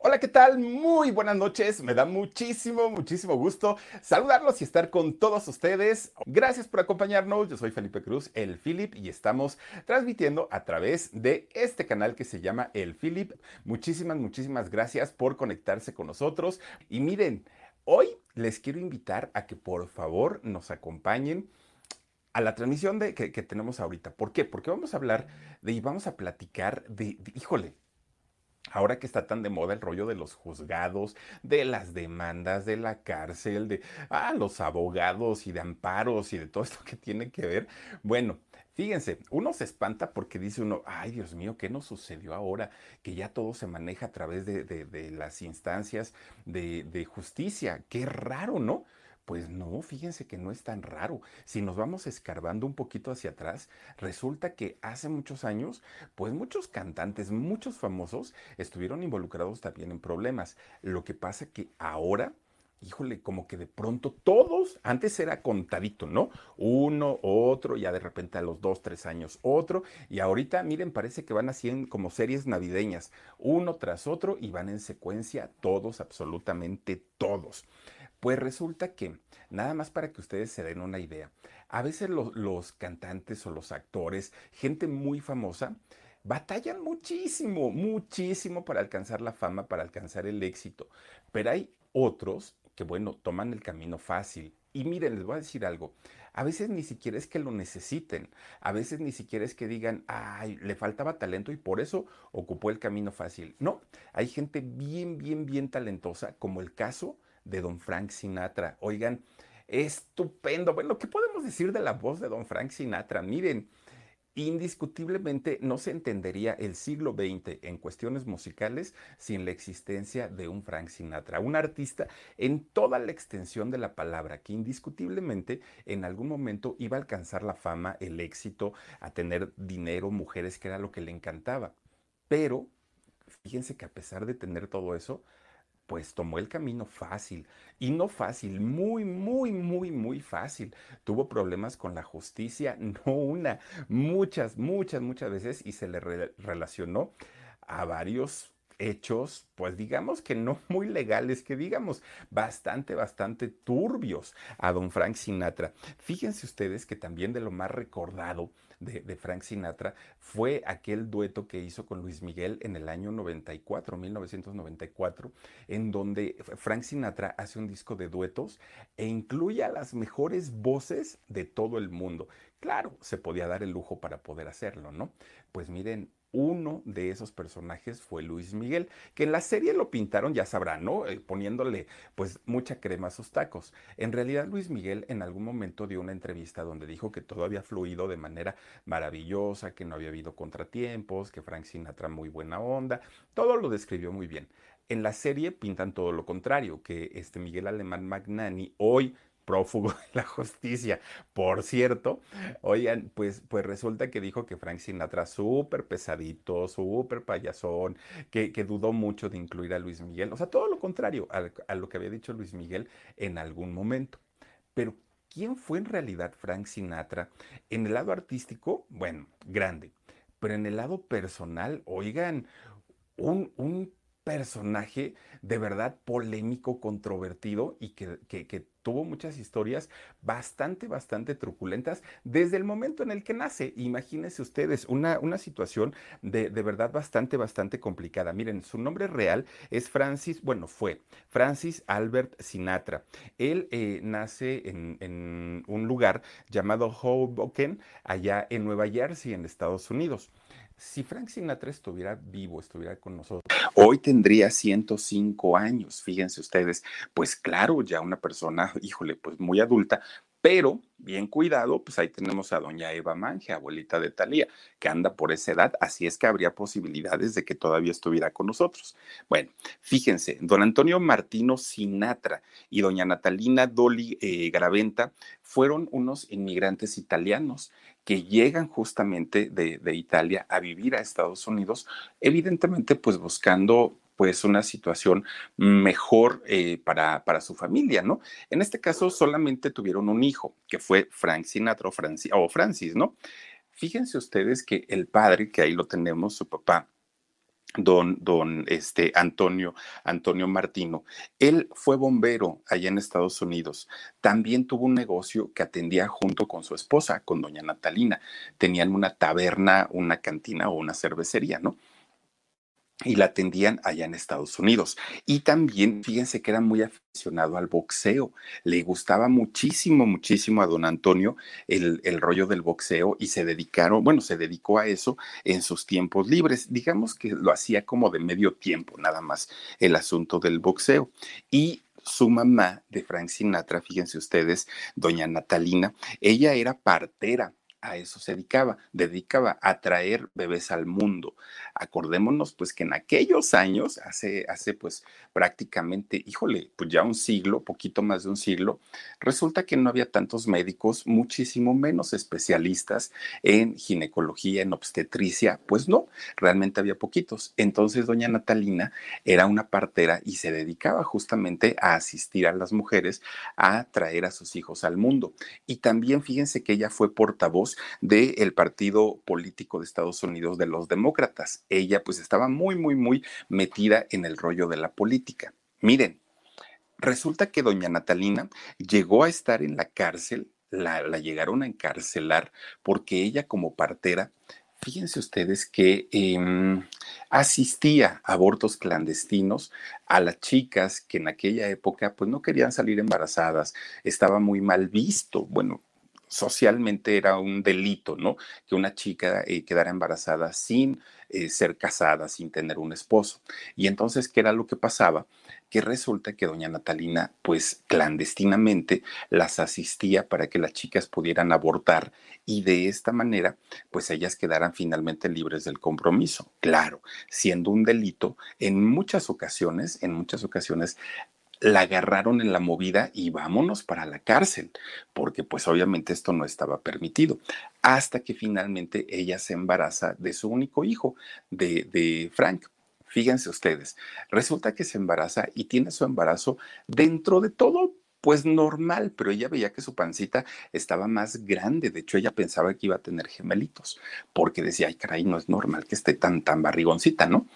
Hola, ¿qué tal? Muy buenas noches. Me da muchísimo, muchísimo gusto saludarlos y estar con todos ustedes. Gracias por acompañarnos. Yo soy Felipe Cruz, el Philip, y estamos transmitiendo a través de este canal que se llama El Philip. Muchísimas, muchísimas gracias por conectarse con nosotros. Y miren, hoy les quiero invitar a que por favor nos acompañen a la transmisión de, que, tenemos ahorita. ¿Por qué? Porque vamos a hablar de y vamos a platicar de híjole, Ahora que está tan de moda el rollo de los juzgados, de las demandas, de la cárcel, de ah, los abogados y de amparos y de todo esto que tiene que ver, bueno, Fíjense, uno se espanta porque dice uno, ay Dios mío, ¿qué nos sucedió ahora? Que ya todo se maneja a través de, las instancias de, de, justicia. Qué raro, ¿no? Pues no, fíjense que no es tan raro. Si nos vamos escarbando un poquito hacia atrás, resulta que hace muchos años, pues muchos cantantes, muchos famosos estuvieron involucrados también en problemas. Lo que pasa que ahora, híjole, como que de pronto todos, antes era contadito, ¿no? Uno, otro, ya de repente a los dos, tres años otro, y ahorita, miren, parece que van así como series navideñas, uno tras otro, y van en secuencia todos, absolutamente todos. Pues resulta que, nada más para que ustedes se den una idea, a veces los cantantes o los actores, gente muy famosa, batallan muchísimo, muchísimo para alcanzar la fama, para alcanzar el éxito. Pero hay otros que, bueno, toman el camino fácil. Y miren, les voy a decir algo. A veces ni siquiera es que lo necesiten. A veces ni siquiera es que digan, ay, le faltaba talento y por eso ocupó el camino fácil. No, hay gente bien, bien, bien talentosa, como el caso de don Frank Sinatra. Oigan, estupendo. Bueno, ¿qué podemos decir de la voz de don Frank Sinatra? Miren, indiscutiblemente no se entendería el siglo XX en cuestiones musicales sin la existencia de un Frank Sinatra, un artista en toda la extensión de la palabra, que indiscutiblemente en algún momento iba a alcanzar la fama, el éxito, a tener dinero, mujeres, que era lo que le encantaba. Pero fíjense que a pesar de tener todo eso, pues tomó el camino fácil. Y no fácil, muy, muy, muy, muy fácil. Tuvo problemas con la justicia, no una, muchas, muchas, muchas veces y se le relacionó a varios hechos, pues digamos que no muy legales, que digamos bastante, bastante turbios a don Frank Sinatra. Fíjense ustedes que también de lo más recordado de, Frank Sinatra fue aquel dueto que hizo con Luis Miguel en el año 94, 1994, en donde Frank Sinatra hace un disco de duetos e incluye a las mejores voces de todo el mundo. Claro, se podía dar el lujo para poder hacerlo, ¿no? Pues miren, uno de esos personajes fue Luis Miguel, que en la serie lo pintaron, ya sabrán, ¿no? Eh, poniéndole pues mucha crema a sus tacos. En realidad Luis Miguel en algún momento dio una entrevista donde dijo que todo había fluido de manera maravillosa, que no había habido contratiempos, que Frank Sinatra muy buena onda, todo lo describió muy bien. En la serie pintan todo lo contrario, que este Miguel Alemán Magnani hoy prófugo de la justicia. Por cierto, oigan, pues, pues resulta que dijo que Frank Sinatra súper pesadito, súper payasón, que, que, dudó mucho de incluir a Luis Miguel. O sea, todo lo contrario a, lo que había dicho Luis Miguel en algún momento. Pero, ¿quién fue en realidad Frank Sinatra? En el lado artístico, bueno, grande. Pero en el lado personal, oigan, un, un personaje de verdad polémico, controvertido y que tuvo muchas historias bastante, bastante truculentas desde el momento en el que nace. Imagínense ustedes, una, una situación de, de, verdad bastante, bastante complicada. Miren, su nombre real es Francis, bueno, fue Francis Albert Sinatra. Él eh, nace en, en un lugar llamado Hoboken, allá en Nueva Jersey, en Estados Unidos si Frank Sinatra estuviera vivo, estuviera con nosotros, hoy tendría 105 años, fíjense ustedes, pues claro, ya una persona, híjole, pues muy adulta, pero bien cuidado, pues ahí tenemos a doña Eva Manje, abuelita de Talía, que anda por esa edad, así es que habría posibilidades de que todavía estuviera con nosotros. Bueno, fíjense, don Antonio Martino Sinatra y doña Natalina Dolly eh, Graventa fueron unos inmigrantes italianos que llegan justamente de, de Italia a vivir a Estados Unidos, evidentemente pues buscando pues una situación mejor eh, para, para, su familia, ¿no? En este caso solamente tuvieron un hijo, que fue Frank Francis, o Francis, ¿no? Fíjense ustedes que el padre, que ahí lo tenemos, su papá, don, don este, Antonio, Antonio Martino. Él fue bombero allá en Estados Unidos. También tuvo un negocio que atendía junto con su esposa, con doña Natalina. Tenían una taberna, una cantina o una cervecería, ¿no? Y la atendían allá en Estados Unidos. Y también, fíjense que era muy aficionado al boxeo. Le gustaba muchísimo, muchísimo a don Antonio el, el, rollo del boxeo y se dedicaron, bueno, se dedicó a eso en sus tiempos libres. Digamos que lo hacía como de medio tiempo, nada más, el asunto del boxeo. Y su mamá de Frank Sinatra, fíjense ustedes, doña Natalina, ella era partera a eso se dedicaba, dedicaba a traer bebés al mundo. Acordémonos pues que en aquellos años, hace, hace pues prácticamente, híjole, pues ya un siglo, poquito más de un siglo, resulta que no había tantos médicos, muchísimo menos especialistas en ginecología, en obstetricia, pues no, realmente había poquitos. Entonces doña Natalina era una partera y se dedicaba justamente a asistir a las mujeres a traer a sus hijos al mundo. Y también fíjense que ella fue portavoz del partido político de Estados Unidos de los demócratas. Ella pues estaba muy, muy, muy metida en el rollo de la política. Miren, resulta que doña Natalina llegó a estar en la cárcel, la, la llegaron a encarcelar porque ella como partera fíjense ustedes que eh, asistía a abortos clandestinos a las chicas que en aquella época pues no querían salir embarazadas, estaba muy mal visto, bueno, socialmente era un delito, ¿no? Que una chica eh, quedara embarazada sin eh, ser casada, sin tener un esposo. Y entonces, ¿qué era lo que pasaba? Que resulta que doña Natalina, pues clandestinamente las asistía para que las chicas pudieran abortar y de esta manera, pues ellas quedaran finalmente libres del compromiso. Claro, siendo un delito, en muchas ocasiones, en muchas ocasiones, la agarraron en la movida y vámonos para la cárcel, porque pues obviamente esto no estaba permitido, hasta que finalmente ella se embaraza de su único hijo, de, de Frank. Fíjense ustedes, resulta que se embaraza y tiene su embarazo dentro de todo pues normal, pero ella veía que su pancita estaba más grande. De hecho, ella pensaba que iba a tener gemelitos, porque decía, ay, caray, no es normal que esté tan, tan barrigoncita, ¿no?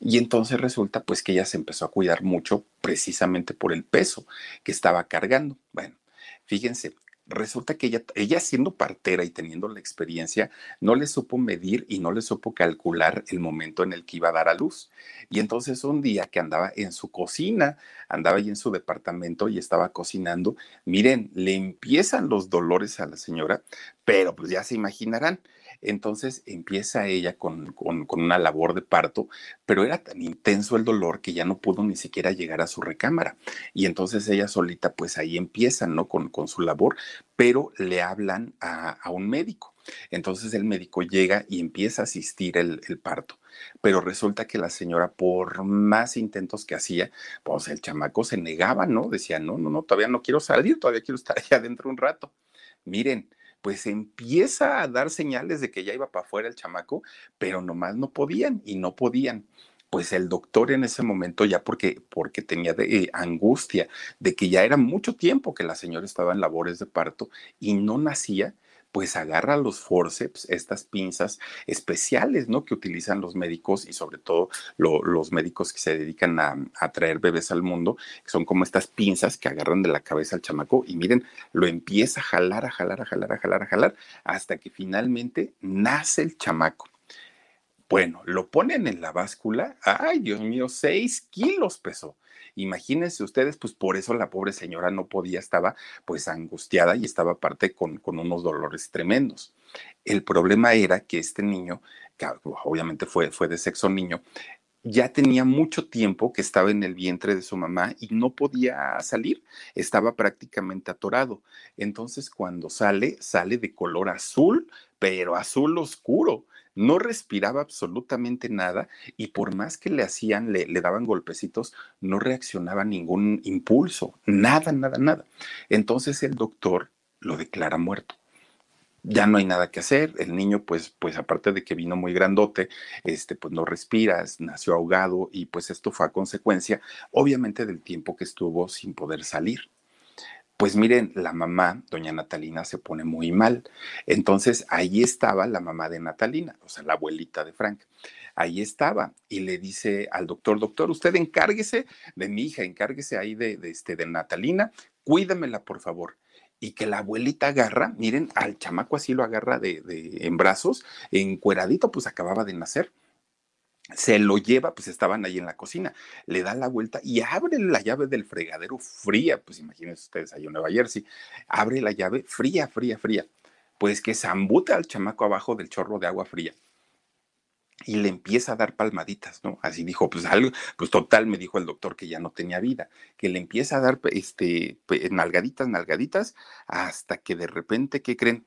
Y entonces resulta pues que ella se empezó a cuidar mucho precisamente por el peso que estaba cargando. Bueno, fíjense, resulta que ella, ella siendo partera y teniendo la experiencia, no le supo medir y no le supo calcular el momento en el que iba a dar a luz. Y entonces un día que andaba en su cocina, andaba ahí en su departamento y estaba cocinando, miren, le empiezan los dolores a la señora, pero pues ya se imaginarán. Entonces empieza ella con, con, una labor de parto, pero era tan intenso el dolor que ya no pudo ni siquiera llegar a su recámara. Y entonces ella solita, pues ahí empieza, ¿no? Con, con su labor, pero le hablan a, a, un médico. Entonces el médico llega y empieza a asistir el, el parto pero resulta que la señora, por más intentos que hacía, pues el chamaco se negaba, ¿no? Decía, no, no, no, todavía no quiero salir, todavía quiero estar allá adentro un rato. Miren, pues empieza a dar señales de que ya iba para afuera el chamaco, pero nomás no podían y no podían. Pues el doctor en ese momento ya porque, porque tenía de, eh, angustia de que ya era mucho tiempo que la señora estaba en labores de parto y no nacía, pues agarra los forceps, estas pinzas especiales, ¿no? Que utilizan los médicos y sobre todo los médicos que se dedican a, traer bebés al mundo, son como estas pinzas que agarran de la cabeza al chamaco y miren, lo empieza a jalar, a jalar, a jalar, a jalar, a jalar, hasta que finalmente nace el chamaco. Bueno, lo ponen en la báscula. Ay, Dios mío, seis kilos pesó. Imagínense ustedes, pues por eso la pobre señora no podía, estaba pues angustiada y estaba aparte con, con unos dolores tremendos. El problema era que este niño, que obviamente fue, fue de sexo niño, ya tenía mucho tiempo que estaba en el vientre de su mamá y no podía salir, estaba prácticamente atorado. Entonces cuando sale, sale de color azul, pero azul oscuro no respiraba absolutamente nada y por más que le hacían, le, daban golpecitos, no reaccionaba ningún impulso, nada, nada, nada. Entonces el doctor lo declara muerto ya no hay nada que hacer. El niño, pues, pues aparte de que vino muy grandote, este, pues no respira, nació ahogado y pues esto fue a consecuencia, obviamente, del tiempo que estuvo sin poder salir. Pues miren, la mamá, doña Natalina, se pone muy mal. Entonces ahí estaba la mamá de Natalina, o sea, la abuelita de Frank. Ahí estaba y le dice al doctor, doctor, usted encárguese de mi hija, encárguese ahí de, este, de Natalina, cuídamela, por favor y que la abuelita agarra, miren, al chamaco así lo agarra de, de, en brazos, encueradito, pues acababa de nacer se lo lleva, pues estaban ahí en la cocina, le da la vuelta y abre la llave del fregadero fría, pues imagínense ustedes ahí en Nueva Jersey, abre la llave fría, fría, fría, pues que zambuta al chamaco abajo del chorro de agua fría y le empieza a dar palmaditas, ¿no? Así dijo, pues algo, pues total, me dijo el doctor que ya no tenía vida, que le empieza a dar, este, nalgaditas, nalgaditas, hasta que de repente, ¿qué creen?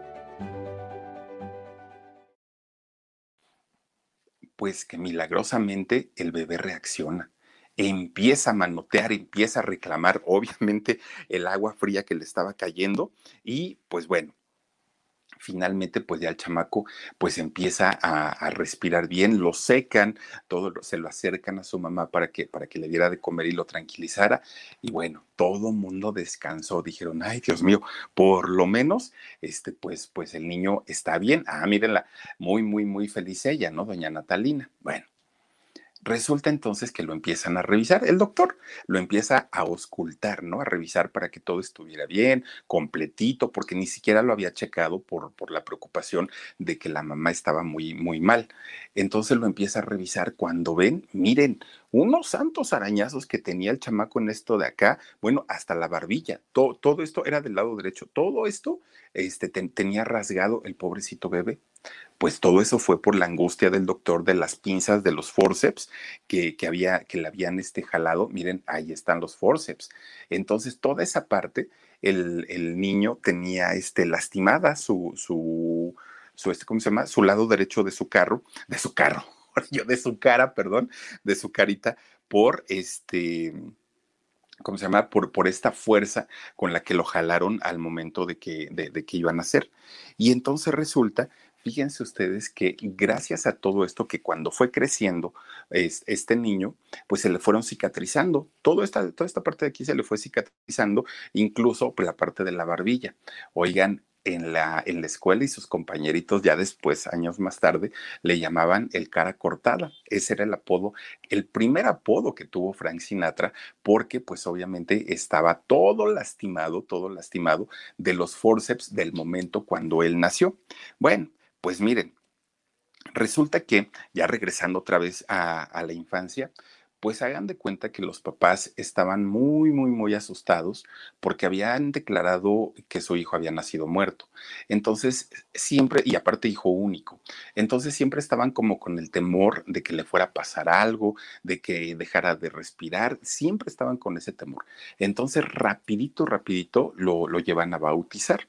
Pues que milagrosamente el bebé reacciona, empieza a manotear, empieza a reclamar, obviamente, el agua fría que le estaba cayendo y pues bueno, finalmente pues ya el chamaco pues empieza a, respirar bien, lo secan, todo se lo acercan a su mamá para que, para que le diera de comer y lo tranquilizara. Y bueno, todo mundo descansó, dijeron, ay Dios mío, por lo menos, este pues, pues el niño está bien. Ah, mírenla, muy, muy, muy feliz ella, ¿no? Doña Natalina. Bueno, Resulta entonces que lo empiezan a revisar. El doctor lo empieza a auscultar, ¿no? A revisar para que todo estuviera bien, completito, porque ni siquiera lo había checado por, por la preocupación de que la mamá estaba muy, muy mal. Entonces lo empieza a revisar cuando ven, miren, unos santos arañazos que tenía el chamaco en esto de acá, bueno, hasta la barbilla, todo, todo esto era del lado derecho, todo esto este, tenía rasgado el pobrecito bebé pues todo eso fue por la angustia del doctor de las pinzas de los forceps que, había, que le habían este, jalado. Miren, ahí están los forceps. Entonces, toda esa parte, el, niño tenía este, lastimada su, su, su, este, ¿cómo se llama? Su lado derecho de su carro, de su carro, yo de su cara, perdón, de su carita, por este, ¿cómo se llama? Por, por esta fuerza con la que lo jalaron al momento de que, de, de que iban a hacer. Y entonces resulta fíjense ustedes que gracias a todo esto que cuando fue creciendo este niño, pues se le fueron cicatrizando. Todo esta, toda esta parte de aquí se le fue cicatrizando, incluso la parte de la barbilla. Oigan, en la, en la escuela y sus compañeritos ya después, años más tarde, le llamaban el cara cortada. Ese era el apodo, el primer apodo que tuvo Frank Sinatra, porque pues obviamente estaba todo lastimado, todo lastimado de los forceps del momento cuando él nació. Bueno, pues miren, resulta que, ya regresando otra vez a, la infancia, pues hagan de cuenta que los papás estaban muy, muy, muy asustados porque habían declarado que su hijo había nacido muerto. Entonces, siempre, y aparte hijo único, entonces siempre estaban como con el temor de que le fuera a pasar algo, de que dejara de respirar, siempre estaban con ese temor. Entonces, rapidito, rapidito lo, lo llevan a bautizar.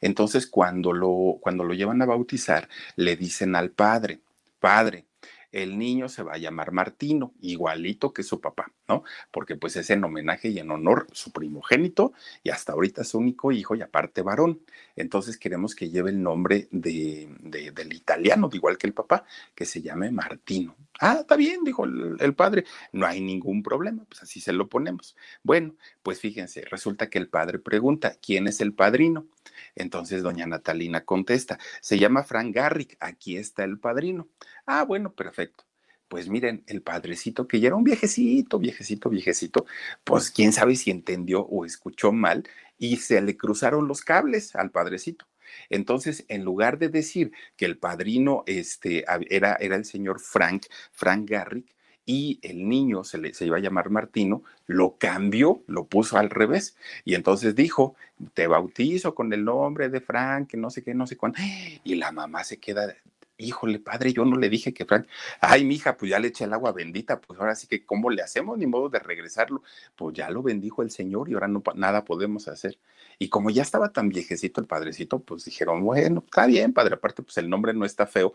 Entonces, cuando lo, cuando lo llevan a bautizar, le dicen al padre, padre, el niño se va a llamar Martino, igualito que su papá, ¿no? Porque pues es en homenaje y en honor su primogénito y hasta ahorita su único hijo y aparte varón. Entonces queremos que lleve el nombre de, del italiano, igual que el papá, que se llame Martino. Ah, está bien, dijo el, padre, no hay ningún problema, pues así se lo ponemos. Bueno, pues fíjense, resulta que el padre pregunta, ¿quién es el padrino? Entonces doña Natalina contesta, se llama Frank Garrick, aquí está el padrino. Ah, bueno, perfecto. Pues miren, el padrecito que ya era un viejecito, viejecito, viejecito, pues quién sabe si entendió o escuchó mal y se le cruzaron los cables al padrecito. Entonces, en lugar de decir que el padrino este, era, era el señor Frank, Frank Garrick, y el niño se, le, se iba a llamar Martino, lo cambió, lo puso al revés. Y entonces dijo, te bautizo con el nombre de Frank, no sé qué, no sé cuándo. Y la mamá se queda, híjole, padre, yo no le dije que Frank, ay, mija, pues ya le eché el agua bendita, pues ahora sí que, ¿cómo le hacemos? Ni modo de regresarlo. Pues ya lo bendijo el Señor y ahora no, nada podemos hacer. Y como ya estaba tan viejecito el padrecito, pues dijeron, bueno, está bien, padre, aparte, pues el nombre no está feo,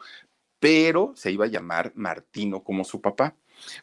pero se iba a llamar Martino como su papá.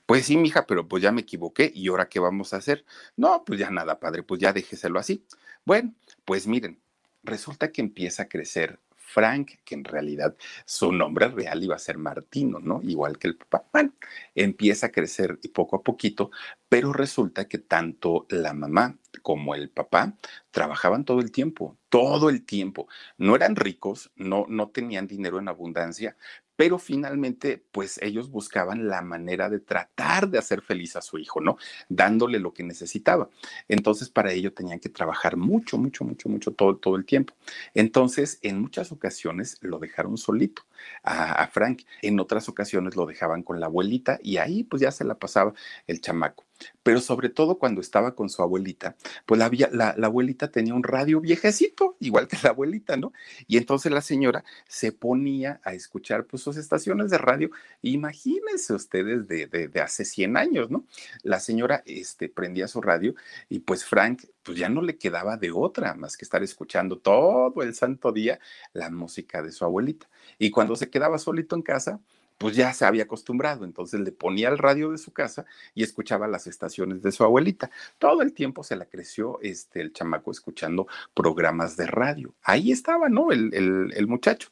Pues sí, mija, pero pues ya me equivoqué y ahora qué vamos a hacer? No, pues ya nada, padre, pues ya déjeselo así. Bueno, pues miren, resulta que empieza a crecer Frank, que en realidad su nombre real iba a ser Martino, ¿no? Igual que el papá. Bueno, empieza a crecer poco a poquito, pero resulta que tanto la mamá como el papá trabajaban todo el tiempo, todo el tiempo. No eran ricos, no, no tenían dinero en abundancia, pero finalmente, pues ellos buscaban la manera de tratar de hacer feliz a su hijo, ¿no? Dándole lo que necesitaba. Entonces, para ello tenían que trabajar mucho, mucho, mucho, mucho, todo, todo el tiempo. Entonces, en muchas ocasiones lo dejaron solito a, Frank, en otras ocasiones lo dejaban con la abuelita y ahí pues ya se la pasaba el chamaco pero sobre todo cuando estaba con su abuelita, pues la, la, abuelita tenía un radio viejecito, igual que la abuelita, ¿no? Y entonces la señora se ponía a escuchar pues sus estaciones de radio, imagínense ustedes de, de, de hace 100 años, ¿no? La señora este, prendía su radio y pues Frank pues ya no le quedaba de otra más que estar escuchando todo el santo día la música de su abuelita. Y cuando se quedaba solito en casa, pues ya se había acostumbrado, entonces le ponía el radio de su casa y escuchaba las estaciones de su abuelita. Todo el tiempo se la creció este, el chamaco escuchando programas de radio. Ahí estaba, ¿no? El, el, el muchacho.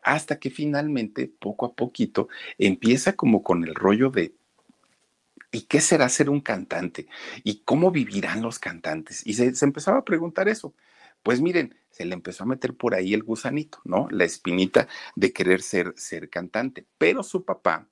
Hasta que finalmente, poco a poquito, empieza como con el rollo de ¿Y qué será ser un cantante? ¿Y cómo vivirán los cantantes? Y se, se, empezaba a preguntar eso. Pues miren, se le empezó a meter por ahí el gusanito, ¿no? La espinita de querer ser, ser cantante. Pero su papá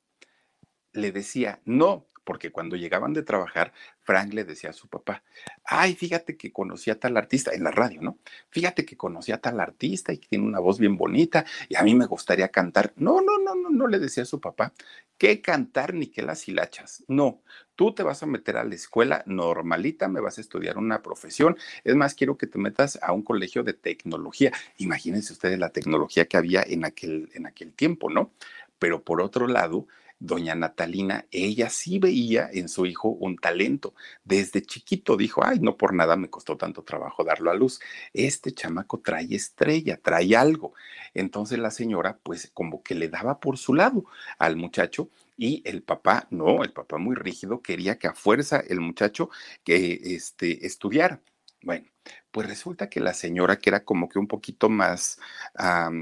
le decía, no, porque cuando llegaban de trabajar, Frank le decía a su papá, ay, fíjate que conocí a tal artista, en la radio, ¿no? Fíjate que conocí a tal artista y que tiene una voz bien bonita y a mí me gustaría cantar. No, no, no, no, no le decía a su papá, ¿qué cantar ni qué las hilachas? No, tú te vas a meter a la escuela normalita, me vas a estudiar una profesión. Es más, quiero que te metas a un colegio de tecnología. Imagínense ustedes la tecnología que había en aquel, en aquel tiempo, ¿no? Pero por otro lado, doña Natalina, ella sí veía en su hijo un talento. Desde chiquito dijo, ay, no por nada me costó tanto trabajo darlo a luz. Este chamaco trae estrella, trae algo. Entonces la señora, pues como que le daba por su lado al muchacho y el papá, no, el papá muy rígido, quería que a fuerza el muchacho que este, estudiara. Bueno, pues resulta que la señora, que era como que un poquito más,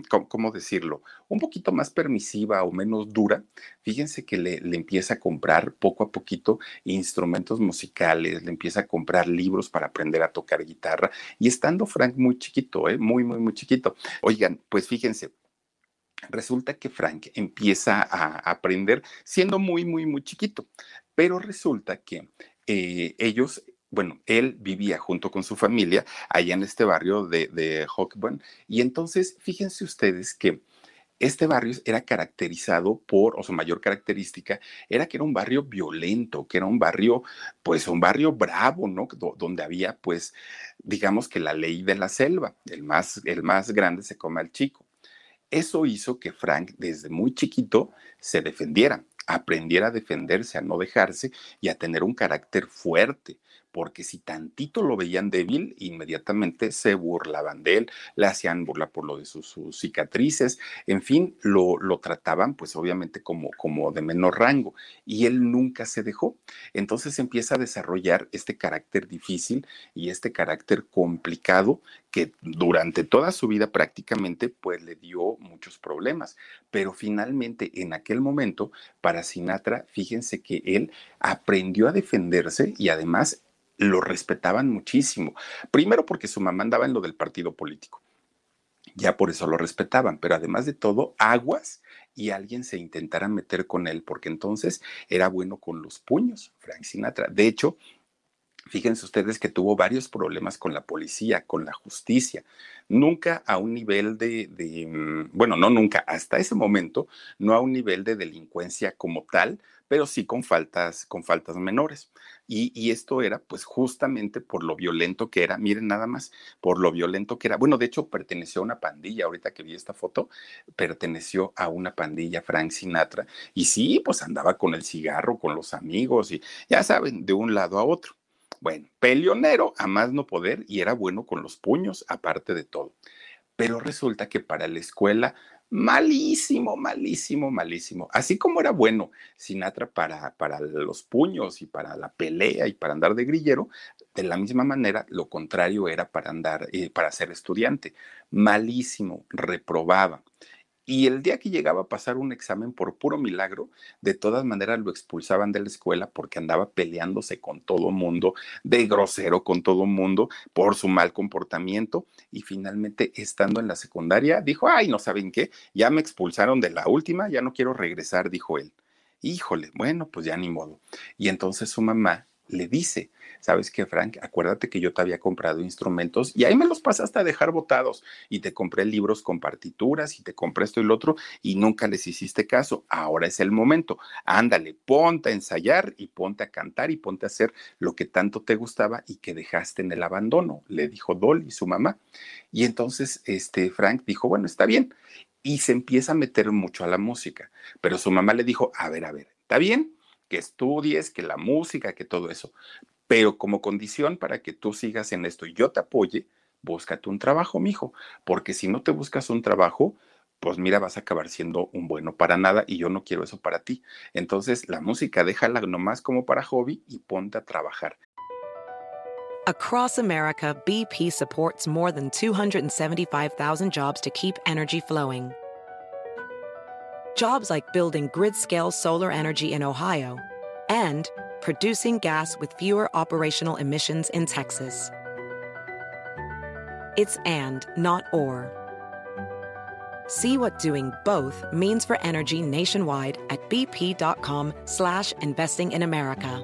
¿cómo, decirlo? Un poquito más permisiva o menos dura, fíjense que le, le, empieza a comprar poco a poquito instrumentos musicales, le empieza a comprar libros para aprender a tocar guitarra, y estando Frank muy chiquito, ¿eh? muy, muy, muy chiquito. Oigan, pues fíjense, resulta que Frank empieza a aprender siendo muy, muy, muy chiquito, pero resulta que eh, ellos bueno, él vivía junto con su familia allá en este barrio de, Hawkburn. Y entonces, fíjense ustedes que este barrio era caracterizado por, o su mayor característica, era que era un barrio violento, que era un barrio, pues un barrio bravo, ¿no? donde había, pues, digamos que la ley de la selva, el más, el más grande se come al chico. Eso hizo que Frank desde muy chiquito se defendiera, aprendiera a defenderse, a no dejarse y a tener un carácter fuerte porque si tantito lo veían débil, inmediatamente se burlaban de él, le hacían burla por lo de sus, cicatrices, en fin, lo, lo trataban pues obviamente como, como de menor rango y él nunca se dejó. Entonces empieza a desarrollar este carácter difícil y este carácter complicado que durante toda su vida prácticamente pues le dio muchos problemas, pero finalmente en aquel momento para Sinatra, fíjense que él aprendió a defenderse y además lo respetaban muchísimo. Primero porque su mamá andaba en lo del partido político. Ya por eso lo respetaban, pero además de todo, aguas y alguien se intentara meter con él, porque entonces era bueno con los puños, Frank Sinatra. De hecho, Fíjense ustedes que tuvo varios problemas con la policía, con la justicia. Nunca a un nivel de, de, mm, bueno, no nunca, hasta ese momento, no a un nivel de delincuencia como tal, pero sí con faltas, con faltas menores. Y, y, esto era pues justamente por lo violento que era, miren nada más, por lo violento que era. Bueno, de hecho perteneció a una pandilla, ahorita que vi esta foto, perteneció a una pandilla, Frank Sinatra, y sí, pues andaba con el cigarro, con los amigos, y ya saben, de un lado a otro. Bueno, peleonero a más no poder y era bueno con los puños, aparte de todo. Pero resulta que para la escuela, malísimo, malísimo, malísimo. Así como era bueno Sinatra para, para los puños y para la pelea y para andar de grillero, de la misma manera, lo contrario era para andar, eh, para ser estudiante. Malísimo, reprobaba. Y el día que llegaba a pasar un examen por puro milagro, de todas maneras lo expulsaban de la escuela porque andaba peleándose con todo mundo, de grosero con todo mundo, por su mal comportamiento. Y finalmente, estando en la secundaria, dijo, ay, no saben qué, ya me expulsaron de la última, ya no quiero regresar, dijo él. Híjole, bueno, pues ya ni modo. Y entonces su mamá le dice, ¿sabes qué, Frank? Acuérdate que yo te había comprado instrumentos y ahí me los pasaste a dejar botados y te compré libros con partituras y te compré esto y lo otro y nunca les hiciste caso. Ahora es el momento. Ándale, ponte a ensayar y ponte a cantar y ponte a hacer lo que tanto te gustaba y que dejaste en el abandono, le dijo Dolly, su mamá. Y entonces este Frank dijo, bueno, está bien. Y se empieza a meter mucho a la música. Pero su mamá le dijo, a ver, a ver, ¿está bien? que estudies, que la música, que todo eso. Pero como condición para que tú sigas en esto y yo te apoye, búscate un trabajo, mijo, porque si no te buscas un trabajo, pues mira, vas a acabar siendo un bueno para nada y yo no quiero eso para ti. Entonces, la música déjala nomás como para hobby y ponte a trabajar. Across America, BP supports more than 275,000 jobs to keep energy flowing. Jobs like building grid-scale solar energy in Ohio and producing gas with fewer operational emissions in Texas. It's and, not or. See what doing both means for energy nationwide at bp.com slash investing in America.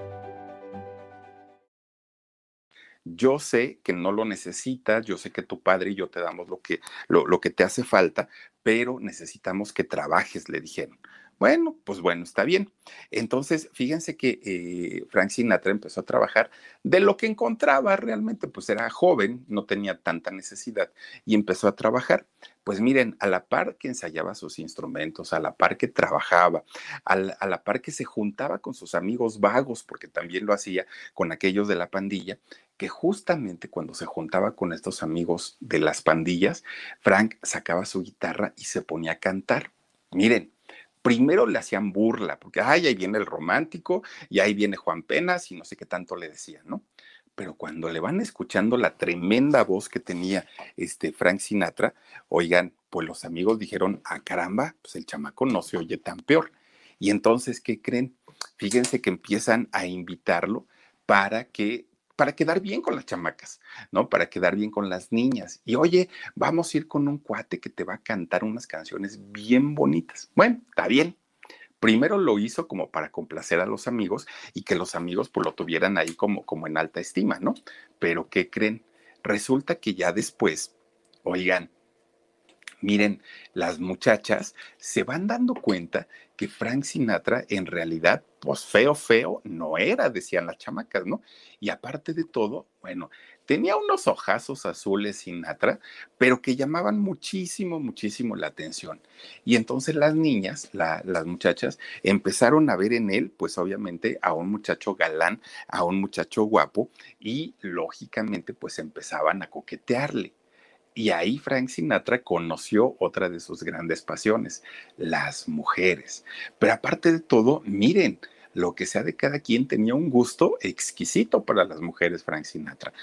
Yo sé que no lo necesitas, yo sé que tu padre y yo te damos lo que, lo, lo que te hace falta, pero necesitamos que trabajes, le dijeron. Bueno, pues bueno, está bien. Entonces, fíjense que eh, Frank Sinatra empezó a trabajar de lo que encontraba realmente, pues era joven, no tenía tanta necesidad y empezó a trabajar. Pues miren, a la par que ensayaba sus instrumentos, a la par que trabajaba, a la, a la par que se juntaba con sus amigos vagos, porque también lo hacía con aquellos de la pandilla, que justamente cuando se juntaba con estos amigos de las pandillas, Frank sacaba su guitarra y se ponía a cantar. Miren, primero le hacían burla, porque ay, ahí viene el romántico y ahí viene Juan Penas y no sé qué tanto le decían, ¿no? Pero cuando le van escuchando la tremenda voz que tenía este Frank Sinatra, oigan, pues los amigos dijeron, ah, caramba, pues el chamaco no se oye tan peor. Y entonces, ¿qué creen? Fíjense que empiezan a invitarlo para que para quedar bien con las chamacas, ¿no? Para quedar bien con las niñas. Y oye, vamos a ir con un cuate que te va a cantar unas canciones bien bonitas. Bueno, está bien. Primero lo hizo como para complacer a los amigos y que los amigos pues lo tuvieran ahí como, como en alta estima, ¿no? Pero ¿qué creen? Resulta que ya después, oigan, miren, las muchachas se van dando cuenta que Frank Sinatra en realidad, pues feo, feo, no era, decían las chamacas, ¿no? Y aparte de todo, bueno, tenía unos ojazos azules Sinatra, pero que llamaban muchísimo, muchísimo la atención. Y entonces las niñas, las muchachas, empezaron a ver en él, pues obviamente, a un muchacho galán, a un muchacho guapo, y lógicamente, pues empezaban a coquetearle. Y ahí Frank Sinatra conoció otra de sus grandes pasiones, las mujeres. Pero aparte de todo, miren, lo que sea de cada quien tenía un gusto exquisito para las mujeres, Frank Sinatra.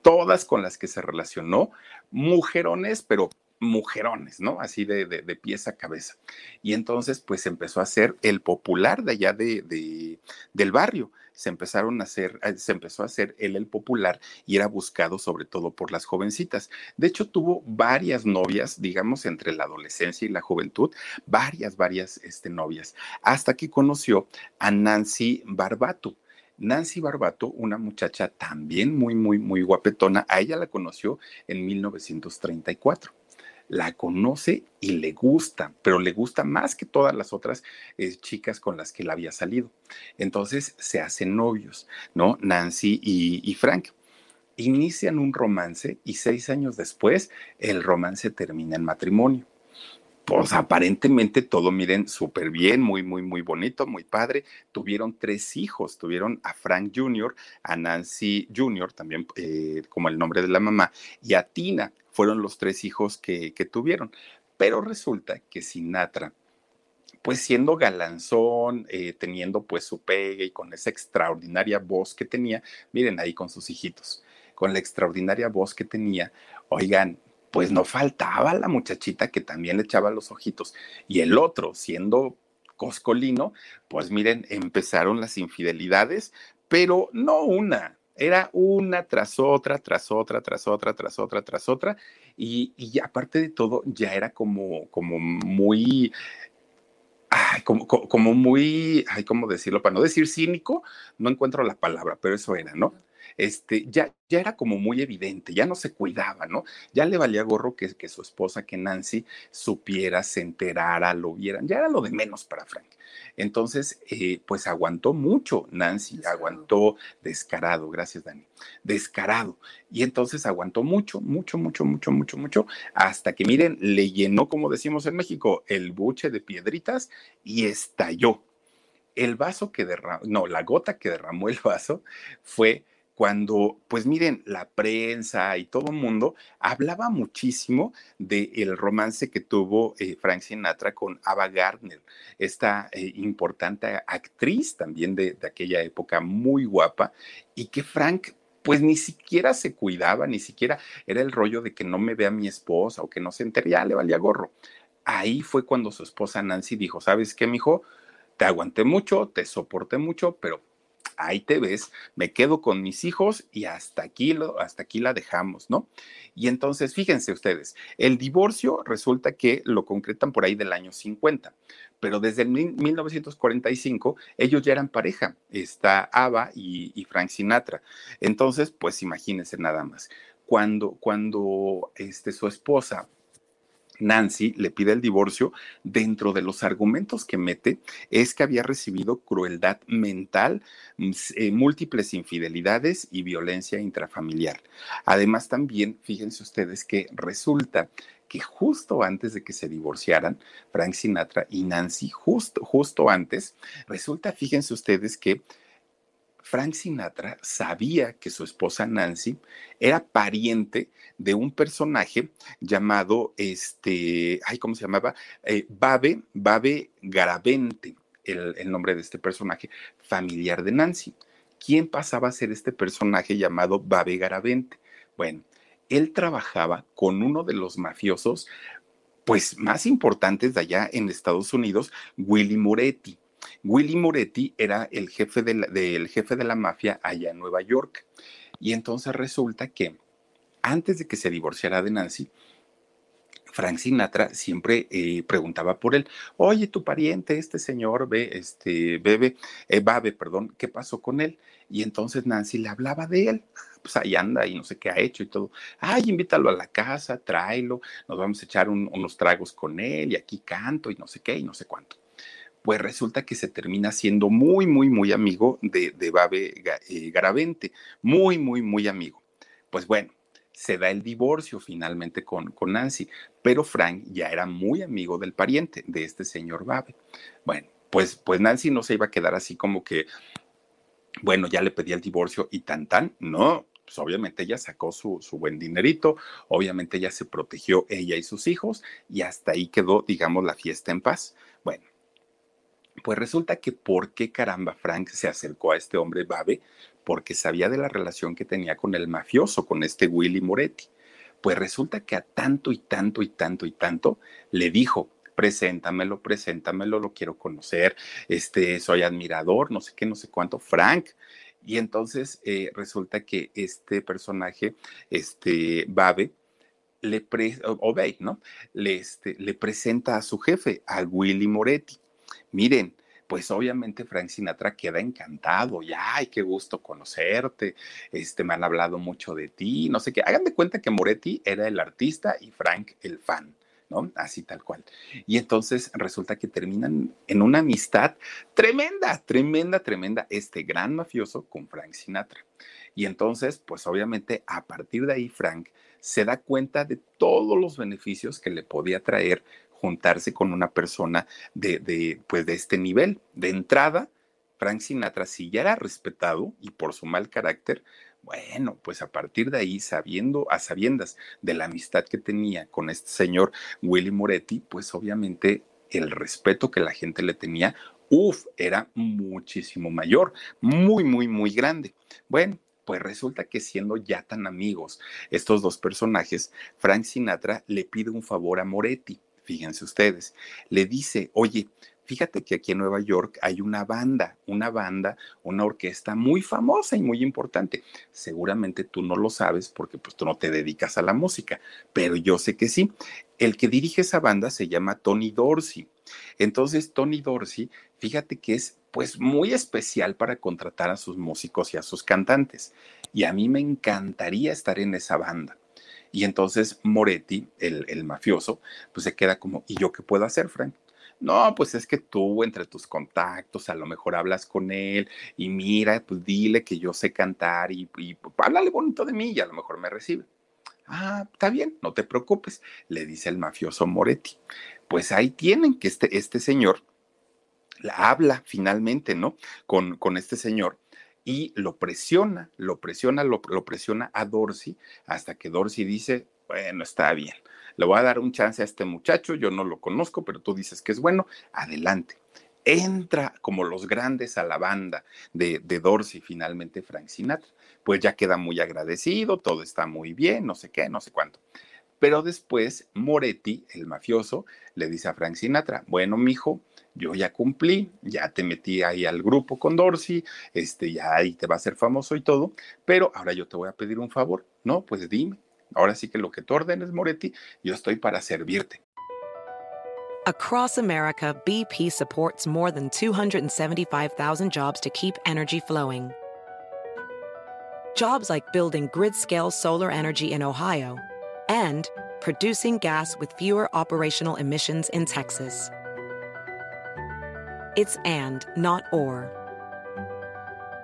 Todas con las que se relacionó, mujerones, pero mujerones, ¿no? Así de, de, pies a cabeza. Y entonces, pues empezó a ser el popular de allá de, del barrio se empezaron a hacer, eh, se empezó a hacer él el popular y era buscado sobre todo por las jovencitas. De hecho, tuvo varias novias, digamos, entre la adolescencia y la juventud, varias, varias este, novias, hasta que conoció a Nancy Barbato. Nancy Barbato, una muchacha también muy, muy, muy guapetona, a ella la conoció en 1934 la conoce y le gusta, pero le gusta más que todas las otras eh, chicas con las que él había salido. Entonces se hacen novios, ¿no? Nancy y, y Frank. Inician un romance y seis años después el romance termina en matrimonio pues aparentemente todo, miren, súper bien, muy, muy, muy bonito, muy padre. Tuvieron tres hijos, tuvieron a Frank Jr., a Nancy Jr., también eh, como el nombre de la mamá, y a Tina, fueron los tres hijos que, que tuvieron. Pero resulta que Sinatra, pues siendo galanzón, eh, teniendo pues su pegue y con esa extraordinaria voz que tenía, miren ahí con sus hijitos, con la extraordinaria voz que tenía, oigan, pues no faltaba la muchachita que también le echaba los ojitos. Y el otro, siendo coscolino, pues miren, empezaron las infidelidades, pero no una, era una tras otra, tras otra, tras otra, tras otra, tras otra. Y, aparte de todo, ya era como, como muy como, como, muy, ay, ¿cómo decirlo? Para no decir cínico, no encuentro la palabra, pero eso era, ¿no? Este, ya, ya era como muy evidente, ya no se cuidaba, ¿no? Ya le valía gorro que, que su esposa, que Nancy, supiera, se enterara, lo vieran, ya era lo de menos para Frank. Entonces, eh, pues aguantó mucho Nancy, aguantó descarado, gracias Dani, descarado. Y entonces aguantó mucho, mucho, mucho, mucho, mucho, mucho, hasta que miren, le llenó, como decimos en México, el buche de piedritas y estalló. El vaso que derramó, no, la gota que derramó el vaso fue cuando, pues miren, la prensa y todo el mundo hablaba muchísimo del romance que tuvo eh, Frank Sinatra con Ava Gardner, esta eh, importante actriz también de, aquella época, muy guapa, y que Frank pues ni siquiera se cuidaba, ni siquiera era el rollo de que no me vea mi esposa o que no se entere, ya le valía gorro. Ahí fue cuando su esposa Nancy dijo, ¿sabes qué, mijo? Te aguanté mucho, te soporté mucho, pero ahí te ves, me quedo con mis hijos y hasta aquí, lo, hasta aquí la dejamos, ¿no? Y entonces, fíjense ustedes, el divorcio resulta que lo concretan por ahí del año 50, pero desde el 1945 ellos ya eran pareja, está Ava y, Frank Sinatra. Entonces, pues imagínense nada más. Cuando, cuando este, su esposa Nancy le pide el divorcio, dentro de los argumentos que mete es que había recibido crueldad mental, mm, eh, múltiples infidelidades y violencia intrafamiliar. Además también, fíjense ustedes que resulta que justo antes de que se divorciaran, Frank Sinatra y Nancy, justo, justo antes, resulta, fíjense ustedes que Frank Sinatra sabía que su esposa Nancy era pariente de un personaje llamado, este, ay, ¿cómo se llamaba? Eh, Babe, Babe Garavente, el, nombre de este personaje, familiar de Nancy. ¿Quién pasaba a ser este personaje llamado Babe Garavente? Bueno, él trabajaba con uno de los mafiosos, pues más importantes de allá en Estados Unidos, Willy Moretti. Willy Moretti era el jefe de la, del jefe de la mafia allá en Nueva York. Y entonces resulta que antes de que se divorciara de Nancy, Frank Sinatra siempre eh, preguntaba por él. Oye, tu pariente, este señor, ve, este, bebe, eh, Babe, perdón, ¿qué pasó con él? Y entonces Nancy le hablaba de él. Pues ahí anda y no sé qué ha hecho y todo. Ay, invítalo a la casa, tráelo, nos vamos a echar unos tragos con él y aquí canto y no sé qué y no sé cuánto. Pues resulta que se termina siendo muy, muy, muy amigo de, de Babe eh, Garavente, muy, muy, muy amigo. Pues bueno, se da el divorcio finalmente con, con Nancy, pero Frank ya era muy amigo del pariente, de este señor Babe. Bueno, pues, pues Nancy no se iba a quedar así como que, bueno, ya le pedí el divorcio y tan tan, no, pues obviamente ella sacó su, su, buen dinerito, obviamente ella se protegió ella y sus hijos y hasta ahí quedó, digamos, la fiesta en paz. Pues resulta que por qué caramba Frank se acercó a este hombre Babe, porque sabía de la relación que tenía con el mafioso, con este Willy Moretti. Pues resulta que a tanto y tanto y tanto y tanto le dijo, preséntamelo, preséntamelo, lo quiero conocer, este, soy admirador, no sé qué, no sé cuánto, Frank. Y entonces eh, resulta que este personaje, este Babe, le pre, o ¿no? Le, este, le presenta a su jefe, a Willy Moretti. Miren, pues obviamente Frank Sinatra queda encantado, ya, ay, qué gusto conocerte, este, me han hablado mucho de ti, no sé qué, hagan de cuenta que Moretti era el artista y Frank el fan. ¿no? Así tal cual. Y entonces resulta que terminan en una amistad tremenda, tremenda, tremenda, este gran mafioso con Frank Sinatra. Y entonces, pues obviamente a partir de ahí Frank se da cuenta de todos los beneficios que le podía traer juntarse con una persona de, pues de este nivel. De entrada, Frank Sinatra, si ya era respetado y por su mal carácter, bueno, pues a partir de ahí, sabiendo, a sabiendas de la amistad que tenía con este señor Willy Moretti, pues obviamente el respeto que la gente le tenía, uff, era muchísimo mayor, muy, muy, muy grande. Bueno, pues resulta que siendo ya tan amigos estos dos personajes, Frank Sinatra le pide un favor a Moretti fíjense ustedes, le dice, oye, fíjate que aquí en Nueva York hay una banda, una banda, una orquesta muy famosa y muy importante. Seguramente tú no lo sabes porque pues tú no te dedicas a la música, pero yo sé que sí. El que dirige esa banda se llama Tony Dorsey. Entonces, Tony Dorsey, fíjate que es pues muy especial para contratar a sus músicos y a sus cantantes. Y a mí me encantaría estar en esa banda. Y entonces Moretti, el, mafioso, pues se queda como, ¿y yo qué puedo hacer, Frank? No, pues es que tú entre tus contactos a lo mejor hablas con él y mira, pues dile que yo sé cantar y, y háblale bonito de mí y a lo mejor me recibe. Ah, está bien, no te preocupes, le dice el mafioso Moretti. Pues ahí tienen que este, este señor la habla finalmente, ¿no? Con, con este señor y lo presiona, lo presiona, lo, presiona a Dorsey hasta que Dorsey dice, bueno, está bien, le voy a dar un chance a este muchacho, yo no lo conozco, pero tú dices que es bueno, adelante. Entra como los grandes a la banda de, de Dorsey, finalmente Frank Sinatra. Pues ya queda muy agradecido, todo está muy bien, no sé qué, no sé cuánto. Pero después Moretti, el mafioso, le dice a Frank Sinatra, bueno, mijo, yo ya cumplí, ya te metí ahí al grupo con Dorsey, este, ya ahí te va a hacer famoso y todo, pero ahora yo te voy a pedir un favor, ¿no? Pues dime, ahora sí que lo que tú ordenes, Moretti, yo estoy para servirte. Across America, BP supports more than 275,000 jobs to keep energy flowing. Jobs like building grid-scale solar energy in Ohio and producing gas with fewer operational emissions in Texas. It's and, not or.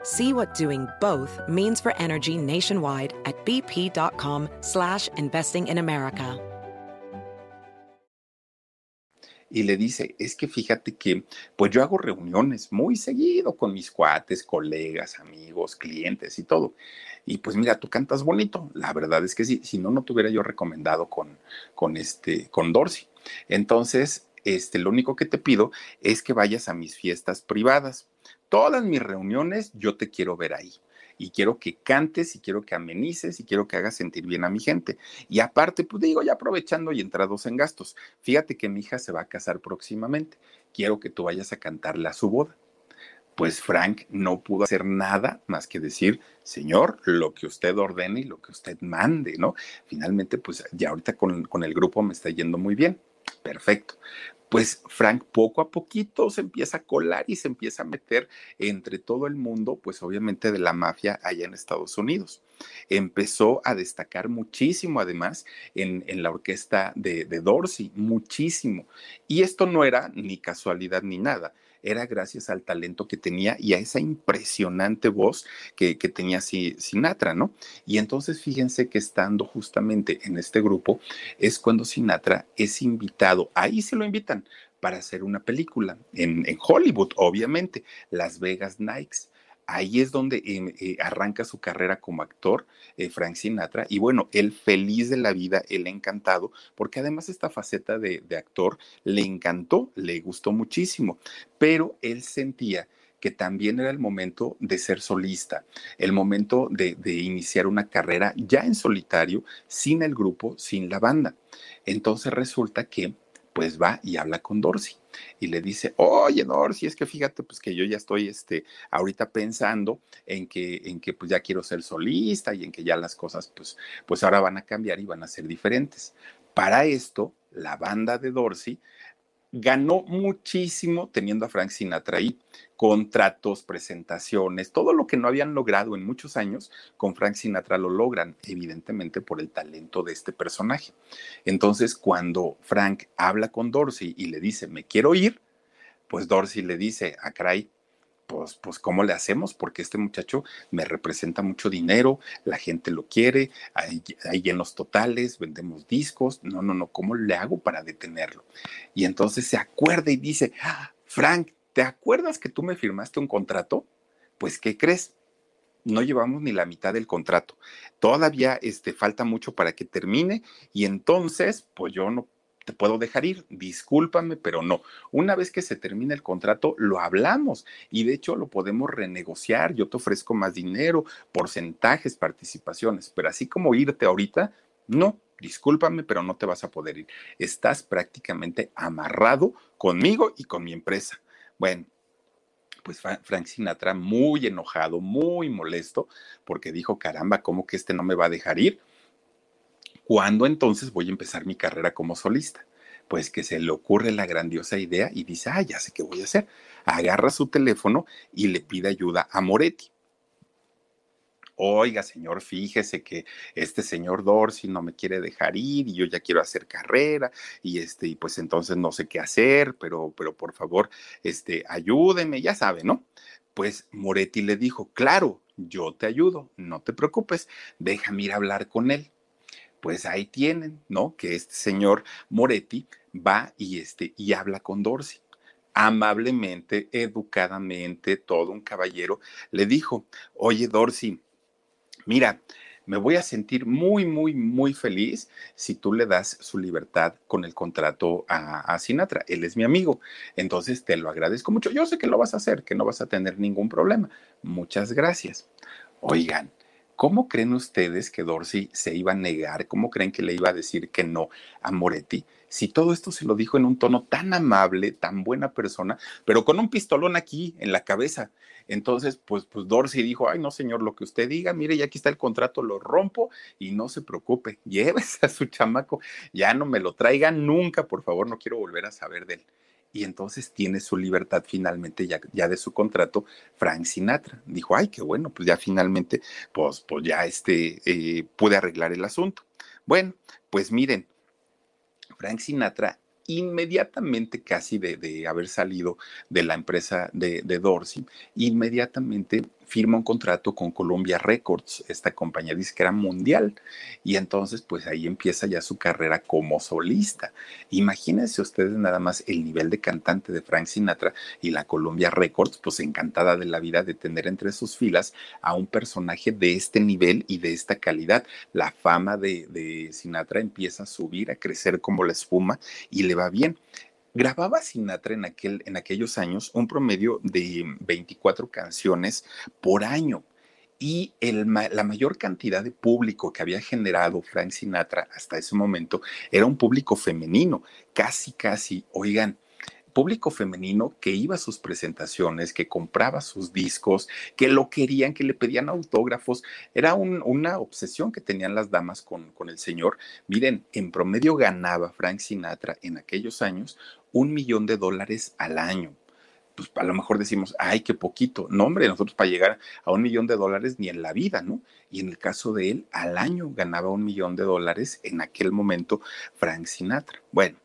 See what doing both means for energy nationwide at bp.com slash investing in America. Y le dice, es que fíjate que pues yo hago reuniones muy seguido con mis cuates, colegas, amigos, clientes y todo. Y pues mira, tú cantas bonito. La verdad es que sí, si no, no te hubiera yo recomendado con, con, este, con Dorsey. Entonces, este, lo único que te pido es que vayas a mis fiestas privadas. Todas mis reuniones yo te quiero ver ahí. Y quiero que cantes y quiero que amenices y quiero que hagas sentir bien a mi gente. Y aparte, pues digo, ya aprovechando y entrados en gastos, fíjate que mi hija se va a casar próximamente. Quiero que tú vayas a cantarle a su boda pues Frank no pudo hacer nada más que decir, señor, lo que usted ordene y lo que usted mande, ¿no? Finalmente, pues ya ahorita con, con, el grupo me está yendo muy bien. Perfecto pues Frank poco a poquito se empieza a colar y se empieza a meter entre todo el mundo, pues obviamente de la mafia allá en Estados Unidos. Empezó a destacar muchísimo además en, la orquesta de, de Dorsey, muchísimo. Y esto no era ni casualidad ni nada. Era gracias al talento que tenía y a esa impresionante voz que, tenía Sinatra, ¿no? Y entonces fíjense que estando justamente en este grupo es cuando Sinatra es invitado, ahí se lo invitan para hacer una película en, en Hollywood, obviamente, Las Vegas Nights ahí es donde eh, arranca su carrera como actor, eh, Frank Sinatra, y bueno, él feliz de la vida, él encantado, porque además esta faceta de, actor le encantó, le gustó muchísimo, pero él sentía que también era el momento de ser solista, el momento de, de, iniciar una carrera ya en solitario, sin el grupo, sin la banda. Entonces resulta que pues va y habla con Dorsey y le dice, oye Dorsey, es que fíjate pues que yo ya estoy este, ahorita pensando en que, en que pues ya quiero ser solista y en que ya las cosas pues, pues ahora van a cambiar y van a ser diferentes. Para esto, la banda de Dorsey ganó muchísimo teniendo a Frank Sinatra ahí, contratos, presentaciones, todo lo que no habían logrado en muchos años, con Frank Sinatra lo logran, evidentemente por el talento de este personaje. Entonces, cuando Frank habla con Dorsey y le dice, me quiero ir, pues Dorsey le dice, a ah, Cray, pues, pues, ¿cómo le hacemos? Porque este muchacho me representa mucho dinero, la gente lo quiere, hay, llenos totales, vendemos discos, no, no, no, ¿cómo le hago para detenerlo? Y entonces se acuerda y dice, ah, Frank, ¿te acuerdas que tú me firmaste un contrato? Pues, ¿qué crees? No llevamos ni la mitad del contrato. Todavía este, falta mucho para que termine y entonces, pues yo no te puedo dejar ir, discúlpame, pero no. Una vez que se termine el contrato, lo hablamos y de hecho lo podemos renegociar. Yo te ofrezco más dinero, porcentajes, participaciones, pero así como irte ahorita, no. Discúlpame, pero no te vas a poder ir. Estás prácticamente amarrado conmigo y con mi empresa. Bueno, pues Frank Sinatra muy enojado, muy molesto, porque dijo, caramba, ¿cómo que este no me va a dejar ir? ¿Cuándo entonces voy a empezar mi carrera como solista? Pues que se le ocurre la grandiosa idea y dice, ah, ya sé qué voy a hacer. Agarra su teléfono y le pide ayuda a Moretti. Oiga, señor, fíjese que este señor Dorsey no me quiere dejar ir y yo ya quiero hacer carrera y este, y pues entonces no sé qué hacer, pero, pero por favor, este, ayúdeme, ya sabe, ¿no? Pues Moretti le dijo, claro, yo te ayudo, no te preocupes, déjame ir a hablar con él pues ahí tienen, ¿no? Que este señor Moretti va y, este, y habla con Dorsey. Amablemente, educadamente, todo un caballero, le dijo, oye Dorsey, mira, me voy a sentir muy, muy, muy feliz si tú le das su libertad con el contrato a, a, Sinatra. Él es mi amigo. Entonces te lo agradezco mucho. Yo sé que lo vas a hacer, que no vas a tener ningún problema. Muchas gracias. Oigan, ¿Cómo creen ustedes que Dorsey se iba a negar? ¿Cómo creen que le iba a decir que no a Moretti? Si todo esto se lo dijo en un tono tan amable, tan buena persona, pero con un pistolón aquí en la cabeza. Entonces, pues, pues Dorsey dijo, ay, no, señor, lo que usted diga, mire, ya aquí está el contrato, lo rompo y no se preocupe, llévese a su chamaco, ya no me lo traiga nunca, por favor, no quiero volver a saber de él y entonces tiene su libertad finalmente ya, de su contrato Frank Sinatra. Dijo, ay, qué bueno, pues ya finalmente, pues, pues ya este, eh, pude arreglar el asunto. Bueno, pues miren, Frank Sinatra inmediatamente casi de, haber salido de la empresa de, de Dorsey, inmediatamente firma un contrato con Columbia Records, esta compañía disquera mundial, y entonces pues ahí empieza ya su carrera como solista. Imagínense ustedes nada más el nivel de cantante de Frank Sinatra y la Columbia Records, pues encantada de la vida de tener entre sus filas a un personaje de este nivel y de esta calidad. La fama de, de Sinatra empieza a subir, a crecer como la espuma y le va bien grababa Sinatra en, aquel, en aquellos años un promedio de 24 canciones por año. Y el, la mayor cantidad de público que había generado Frank Sinatra hasta ese momento era un público femenino, casi, casi, oigan, público femenino que iba a sus presentaciones, que compraba sus discos, que lo querían, que le pedían autógrafos. Era una obsesión que tenían las damas con, con el señor. Miren, en promedio ganaba Frank Sinatra en aquellos años un millón de dólares al año. Pues a lo mejor decimos, ay, qué poquito. No, hombre, nosotros para llegar a un millón de dólares ni en la vida, ¿no? Y en el caso de él, al año ganaba un millón de dólares en aquel momento Frank Sinatra. Bueno,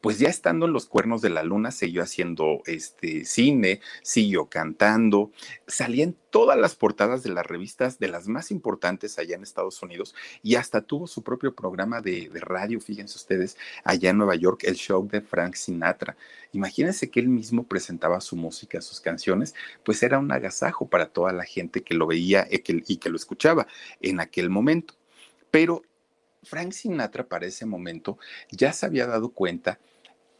pues ya estando en los cuernos de la luna, siguió haciendo este cine, siguió cantando, salía en todas las portadas de las revistas de las más importantes allá en Estados Unidos y hasta tuvo su propio programa de, radio, fíjense ustedes, allá en Nueva York, el show de Frank Sinatra. Imagínense que él mismo presentaba su música, sus canciones, pues era un agasajo para toda la gente que lo veía y que, y que lo escuchaba en aquel momento. Pero Frank Sinatra para ese momento ya se había dado cuenta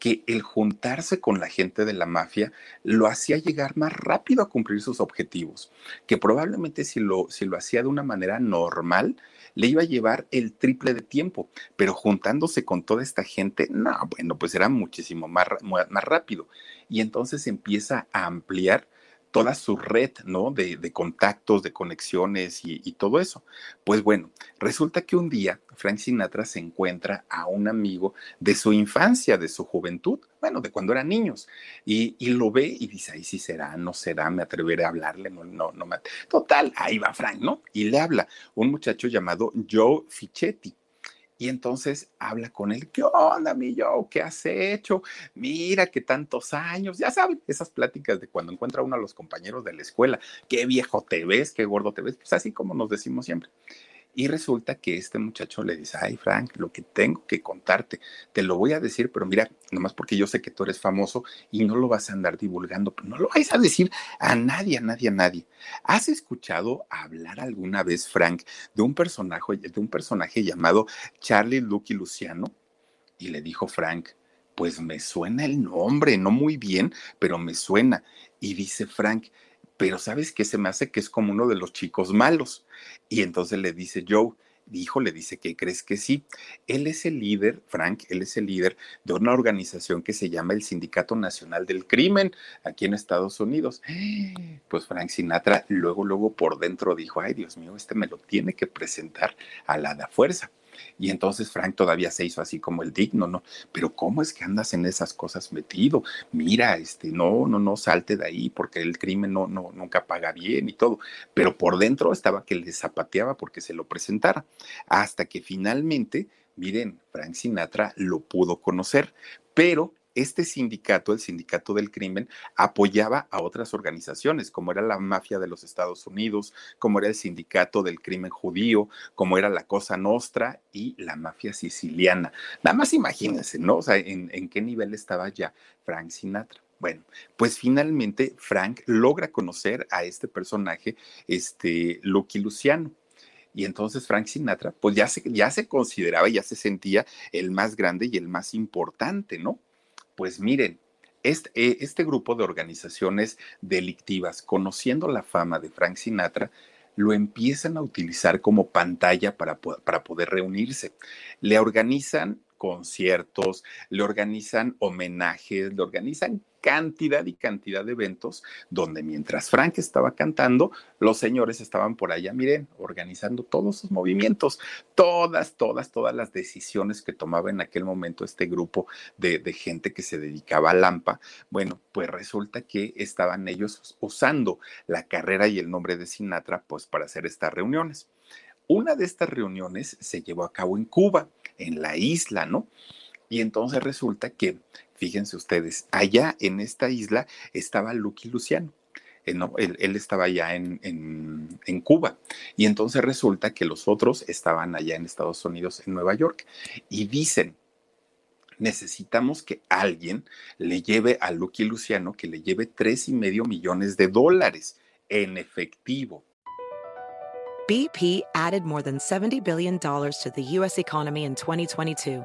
que el juntarse con la gente de la mafia lo hacía llegar más rápido a cumplir sus objetivos, que probablemente si lo, si lo hacía de una manera normal, le iba a llevar el triple de tiempo, pero juntándose con toda esta gente, no, bueno, pues era muchísimo más, más rápido. Y entonces empieza a ampliar toda su red, ¿no? De, contactos, de conexiones y, todo eso. Pues bueno, resulta que un día Frank Sinatra se encuentra a un amigo de su infancia, de su juventud, bueno, de cuando eran niños, y, lo ve y dice, ahí sí será, no será, me atreveré a hablarle, no, no, no. Me... Total, ahí va Frank, ¿no? Y le habla un muchacho llamado Joe Fichetti. Y entonces habla con él, ¿qué onda, mi yo? ¿Qué has hecho? Mira, que tantos años, ya saben, esas pláticas de cuando encuentra uno a los compañeros de la escuela, qué viejo te ves, qué gordo te ves, pues así como nos decimos siempre. Y resulta que este muchacho le dice, ay Frank, lo que tengo que contarte, te lo voy a decir, pero mira, nomás porque yo sé que tú eres famoso y no lo vas a andar divulgando, pero no lo vais a decir a nadie, a nadie, a nadie. ¿Has escuchado hablar alguna vez, Frank, de un personaje, de un personaje llamado Charlie Lucky Luciano? Y le dijo Frank, pues me suena el nombre, no muy bien, pero me suena. Y dice Frank, pero ¿sabes qué se me hace que es como uno de los chicos malos? Y entonces le dice Joe, dijo, le dice que crees que sí. Él es el líder, Frank, él es el líder de una organización que se llama el Sindicato Nacional del Crimen aquí en Estados Unidos. Pues Frank Sinatra luego, luego por dentro dijo, ay Dios mío, este me lo tiene que presentar a la da fuerza. Y entonces Frank todavía se hizo así como el digno, ¿no? Pero ¿cómo es que andas en esas cosas metido? Mira, este, no, no, no, salte de ahí porque el crimen no, no, nunca paga bien y todo. Pero por dentro estaba que le zapateaba porque se lo presentara. Hasta que finalmente, miren, Frank Sinatra lo pudo conocer, pero este sindicato, el sindicato del crimen, apoyaba a otras organizaciones, como era la mafia de los Estados Unidos, como era el sindicato del crimen judío, como era la Cosa Nostra y la mafia siciliana. Nada más imagínense, ¿no? O sea, en, qué nivel estaba ya Frank Sinatra. Bueno, pues finalmente Frank logra conocer a este personaje, este Lucky Luciano. Y entonces Frank Sinatra, pues ya se, ya se consideraba, ya se sentía el más grande y el más importante, ¿no? Pues miren, este, eh, este, grupo de organizaciones delictivas, conociendo la fama de Frank Sinatra, lo empiezan a utilizar como pantalla para, para poder reunirse. Le organizan conciertos, le organizan homenajes, le organizan cantidad y cantidad de eventos donde mientras Frank estaba cantando, los señores estaban por allá, miren, organizando todos sus movimientos, todas, todas, todas las decisiones que tomaba en aquel momento este grupo de, de gente que se dedicaba a Lampa. Bueno, pues resulta que estaban ellos usando la carrera y el nombre de Sinatra pues para hacer estas reuniones. Una de estas reuniones se llevó a cabo en Cuba, en la isla, ¿no? Y entonces resulta que, fíjense ustedes, allá en esta isla estaba Lucky Luciano. Eh, él, estaba allá en, en, Cuba. Y entonces resulta que los otros estaban allá en Estados Unidos, en Nueva York. Y dicen, necesitamos que alguien le lleve a Lucky Luciano, que le lleve tres y medio millones de dólares en efectivo. BP added more than $70 billion to the U.S. economy in 2022.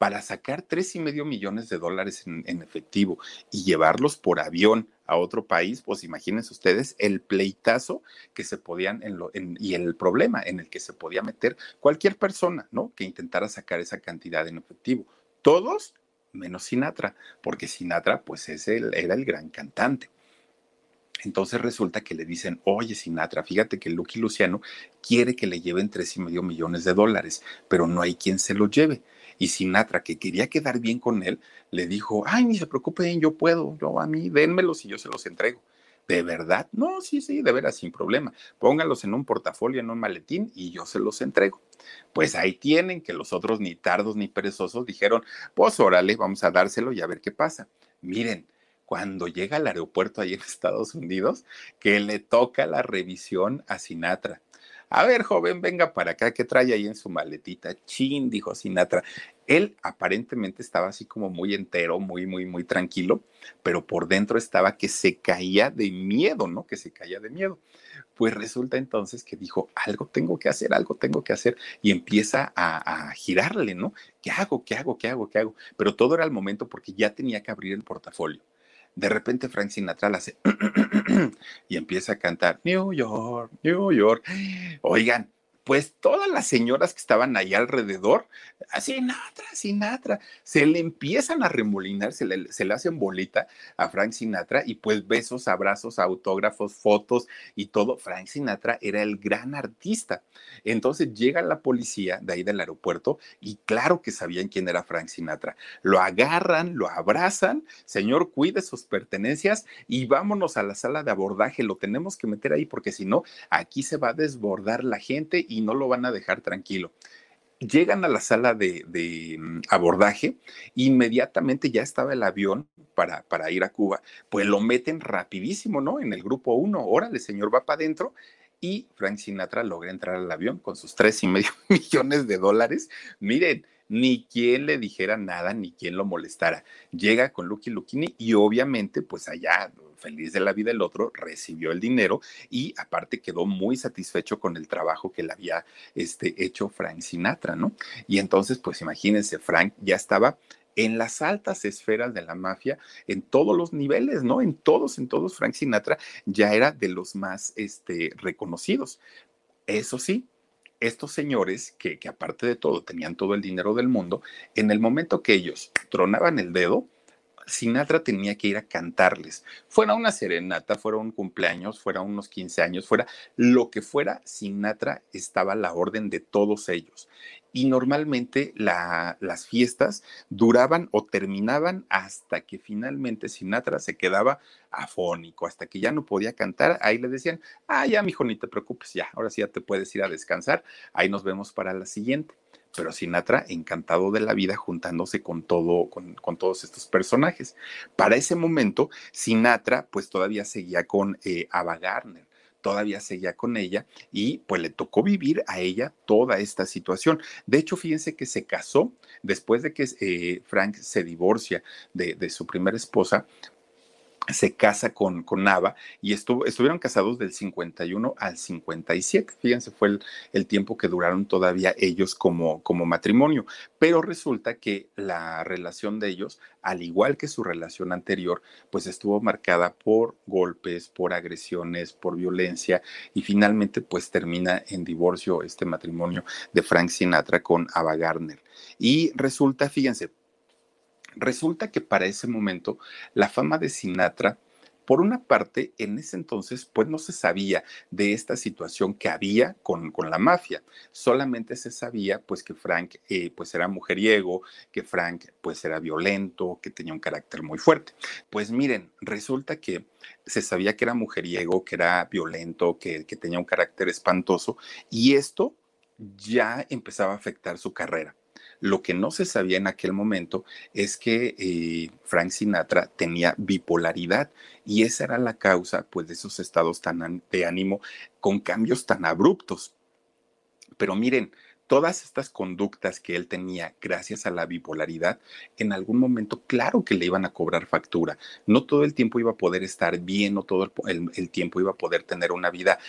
para sacar tres y medio millones de dólares en, efectivo y llevarlos por avión a otro país, pues imagínense ustedes el pleitazo que se podían en y el problema en el que se podía meter cualquier persona, ¿no? Que intentara sacar esa cantidad en efectivo. Todos menos Sinatra, porque Sinatra, pues es el, era el gran cantante. Entonces resulta que le dicen, oye Sinatra, fíjate que Lucky Luciano quiere que le lleven tres y medio millones de dólares, pero no hay quien se lo lleve. Y Sinatra, que quería quedar bien con él, le dijo, ay, ni se preocupen, yo puedo, yo a mí, dénmelos y yo se los entrego. ¿De verdad? No, sí, sí, de veras, sin problema. Póngalos en un portafolio, en un maletín y yo se los entrego. Pues ahí tienen que los otros ni tardos ni perezosos dijeron, pues órale, vamos a dárselo y a ver qué pasa. Miren, cuando llega al aeropuerto ahí en Estados Unidos, que le toca la revisión a Sinatra. A ver, joven, venga para acá, ¿qué trae ahí en su maletita? Chin, dijo Sinatra. Él aparentemente estaba así como muy entero, muy, muy, muy tranquilo, pero por dentro estaba que se caía de miedo, ¿no? Que se caía de miedo. Pues resulta entonces que dijo, algo tengo que hacer, algo tengo que hacer, y empieza a, girarle, ¿no? ¿Qué hago? ¿Qué hago? ¿Qué hago? ¿Qué hago? Pero todo era el momento porque ya tenía que abrir el portafolio. De repente Frank Sinatra hace y empieza a cantar New York, New York. Oigan, pues todas las señoras que estaban ahí alrededor, Sinatra, Sinatra, se le empiezan a remolinar, se le, se le hacen bolita a Frank Sinatra y pues besos, abrazos, autógrafos, fotos y todo. Frank Sinatra era el gran artista. Entonces llega la policía de ahí del aeropuerto y claro que sabían quién era Frank Sinatra. Lo agarran, lo abrazan, señor, cuide sus pertenencias y vámonos a la sala de abordaje, lo tenemos que meter ahí porque si no, aquí se va a desbordar la gente y no lo van a dejar tranquilo. Llegan a la sala de, mm, abordaje, inmediatamente ya estaba el avión para, para ir a Cuba, pues lo meten rapidísimo, ¿no? En el grupo uno, órale, señor, va para adentro y Frank Sinatra logra entrar al avión con sus tres y medio millones de dólares. Miren, ni quien le dijera nada, ni quien lo molestara. Llega con Lucky Luchini y obviamente, pues allá, feliz de la vida el otro, recibió el dinero y aparte quedó muy satisfecho con el trabajo que le había este, hecho Frank Sinatra, ¿no? Y entonces, pues imagínense, Frank ya estaba en las altas esferas de la mafia, en todos los niveles, ¿no? En todos, en todos, Frank Sinatra ya era de los más este, reconocidos. Eso sí, estos señores, que, que aparte de todo tenían todo el dinero del mundo, en el momento que ellos tronaban el dedo, Sinatra tenía que ir a cantarles. Fuera una serenata, fuera un cumpleaños, fuera unos 15 años, fuera lo que fuera, Sinatra estaba a la orden de todos ellos y normalmente las fiestas duraban o terminaban hasta que finalmente Sinatra se quedaba afónico, hasta que ya no podía cantar. Ahí le decían, ah, ya, mijo, ni te preocupes, ya, ahora sí ya te puedes ir a descansar. Ahí nos vemos para la siguiente. Pero Sinatra, encantado de la vida, juntándose con todo, con, todos estos personajes. Para ese momento, Sinatra, pues todavía seguía con eh, Ava Gardner todavía seguía con ella y pues le tocó vivir a ella toda esta situación. De hecho, fíjense que se casó después de que eh, Frank se divorcia de su primera esposa, se casa con, con Nava y estuvieron casados del 51 al 57. Fíjense, fue el, el, tiempo que duraron todavía ellos como, como matrimonio. Pero resulta que la relación de ellos, al igual que su relación anterior, pues estuvo marcada por golpes, por agresiones, por violencia y finalmente pues termina en divorcio este matrimonio de Frank Sinatra con Ava Gardner. Y resulta, fíjense, Resulta que para ese momento la fama de Sinatra, por una parte, en ese entonces, pues no se sabía de esta situación que había con, con la mafia. Solamente se sabía, pues, que Frank, eh, pues, era mujeriego, que Frank, pues, era violento, que tenía un carácter muy fuerte. Pues miren, resulta que se sabía que era mujeriego, que era violento, que, que tenía un carácter espantoso, y esto ya empezaba a afectar su carrera. Lo que no se sabía en aquel momento es que eh, Frank Sinatra tenía bipolaridad y esa era la causa pues, de esos estados tan de ánimo con cambios tan abruptos. Pero miren, todas estas conductas que él tenía gracias a la bipolaridad, en algún momento, claro que le iban a cobrar factura. No todo el tiempo iba a poder estar bien, no todo el, el, tiempo iba a poder tener una vida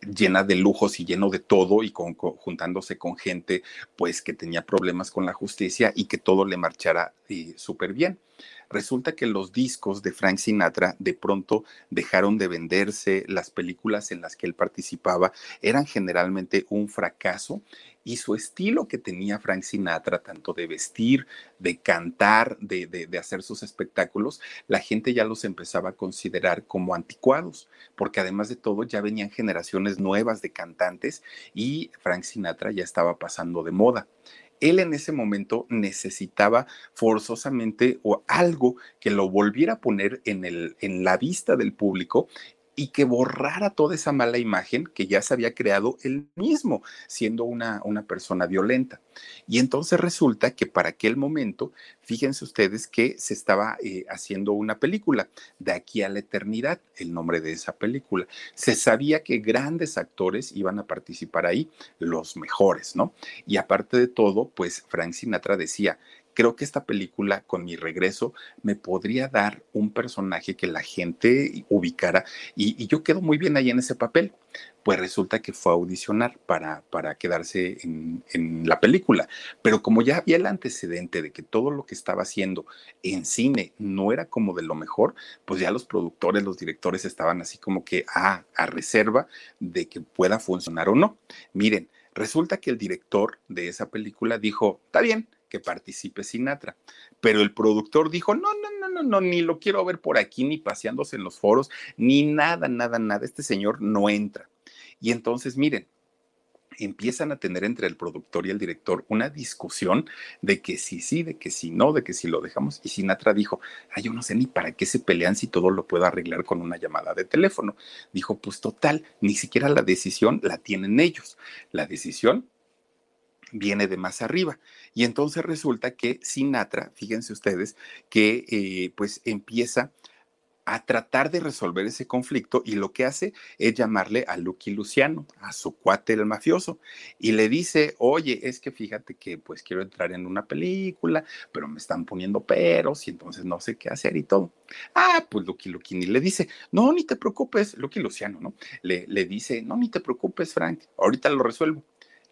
llena de lujos y lleno de todo y con, con, juntándose con gente pues que tenía problemas con la justicia y que todo le marchara eh, súper bien. Resulta que los discos de Frank Sinatra de pronto dejaron de venderse, las películas en las que él participaba eran generalmente un fracaso y su estilo que tenía Frank Sinatra, tanto de vestir, de cantar, de, de, hacer sus espectáculos, la gente ya los empezaba a considerar como anticuados, porque además de todo ya venían generaciones nuevas de cantantes y Frank Sinatra ya estaba pasando de moda él en ese momento necesitaba forzosamente o algo que lo volviera a poner en, el, en la vista del público y que borrara toda esa mala imagen que ya se había creado él mismo, siendo una, una persona violenta. Y entonces resulta que para aquel momento, fíjense ustedes que se estaba eh, haciendo una película, De aquí a la eternidad, el nombre de esa película. Se sabía que grandes actores iban a participar ahí, los mejores, ¿no? Y aparte de todo, pues Frank Sinatra decía, creo que esta película, con mi regreso, me podría dar un personaje que la gente ubicara y, yo quedo muy bien ahí en ese papel. Pues resulta que fue a audicionar para, quedarse en, en, la película. Pero como ya había el antecedente de que todo lo que estaba haciendo en cine no era como de lo mejor, pues ya los productores, los directores estaban así como que ah, a reserva de que pueda funcionar o no. Miren, resulta que el director de esa película dijo, está bien, que participe Sinatra. Pero el productor dijo, no, no, no, no, no, ni lo quiero ver por aquí, ni paseándose en los foros, ni nada, nada, nada. Este señor no entra. Y entonces, miren, empiezan a tener entre el productor y el director una discusión de que sí, sí, de que sí, no, de que sí lo dejamos. Y Sinatra dijo, ay, yo no sé ni para qué se pelean si todo lo puedo arreglar con una llamada de teléfono. Dijo, pues total, ni siquiera la decisión la tienen ellos. La decisión viene de más arriba. Y entonces resulta que Sinatra, fíjense ustedes, que eh, pues empieza a tratar de resolver ese conflicto y lo que hace es llamarle a Lucky Luciano, a su cuate el mafioso, y le dice, oye, es que fíjate que pues quiero entrar en una película, pero me están poniendo peros y entonces no sé qué hacer y todo. Ah, pues Lucky Lucky le dice, no, ni te preocupes, Lucky Luciano, ¿no? Le, le dice, no, ni te preocupes, Frank, ahorita lo resuelvo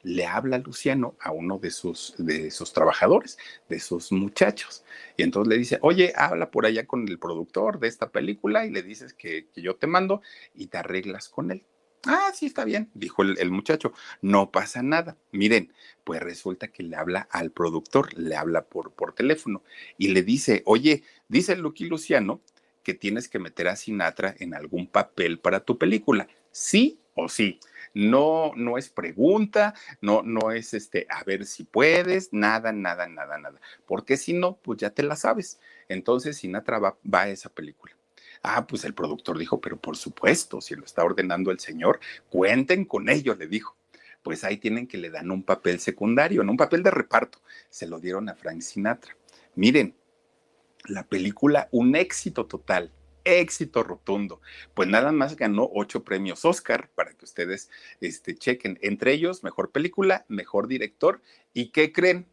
le habla Luciano a uno de sus, de sus trabajadores, de sus muchachos. Y entonces le dice, oye, habla por allá con el productor de esta película y le dices que, yo te mando y te arreglas con él. Ah, sí, está bien, dijo el, el, muchacho, no pasa nada. Miren, pues resulta que le habla al productor, le habla por, por teléfono y le dice, oye, dice Lucky Luciano que tienes que meter a Sinatra en algún papel para tu película, sí o sí no, no es pregunta, no, no es este, a ver si puedes, nada, nada, nada, nada. Porque si no, pues ya te la sabes. Entonces Sinatra va, va a esa película. Ah, pues el productor dijo, pero por supuesto, si lo está ordenando el señor, cuenten con ello, le dijo. Pues ahí tienen que le dan un papel secundario, no un papel de reparto. Se lo dieron a Frank Sinatra. Miren, la película, un éxito total éxito rotundo. Pues nada más ganó ocho premios Oscar para que ustedes este, chequen. Entre ellos, mejor película, mejor director y ¿qué creen?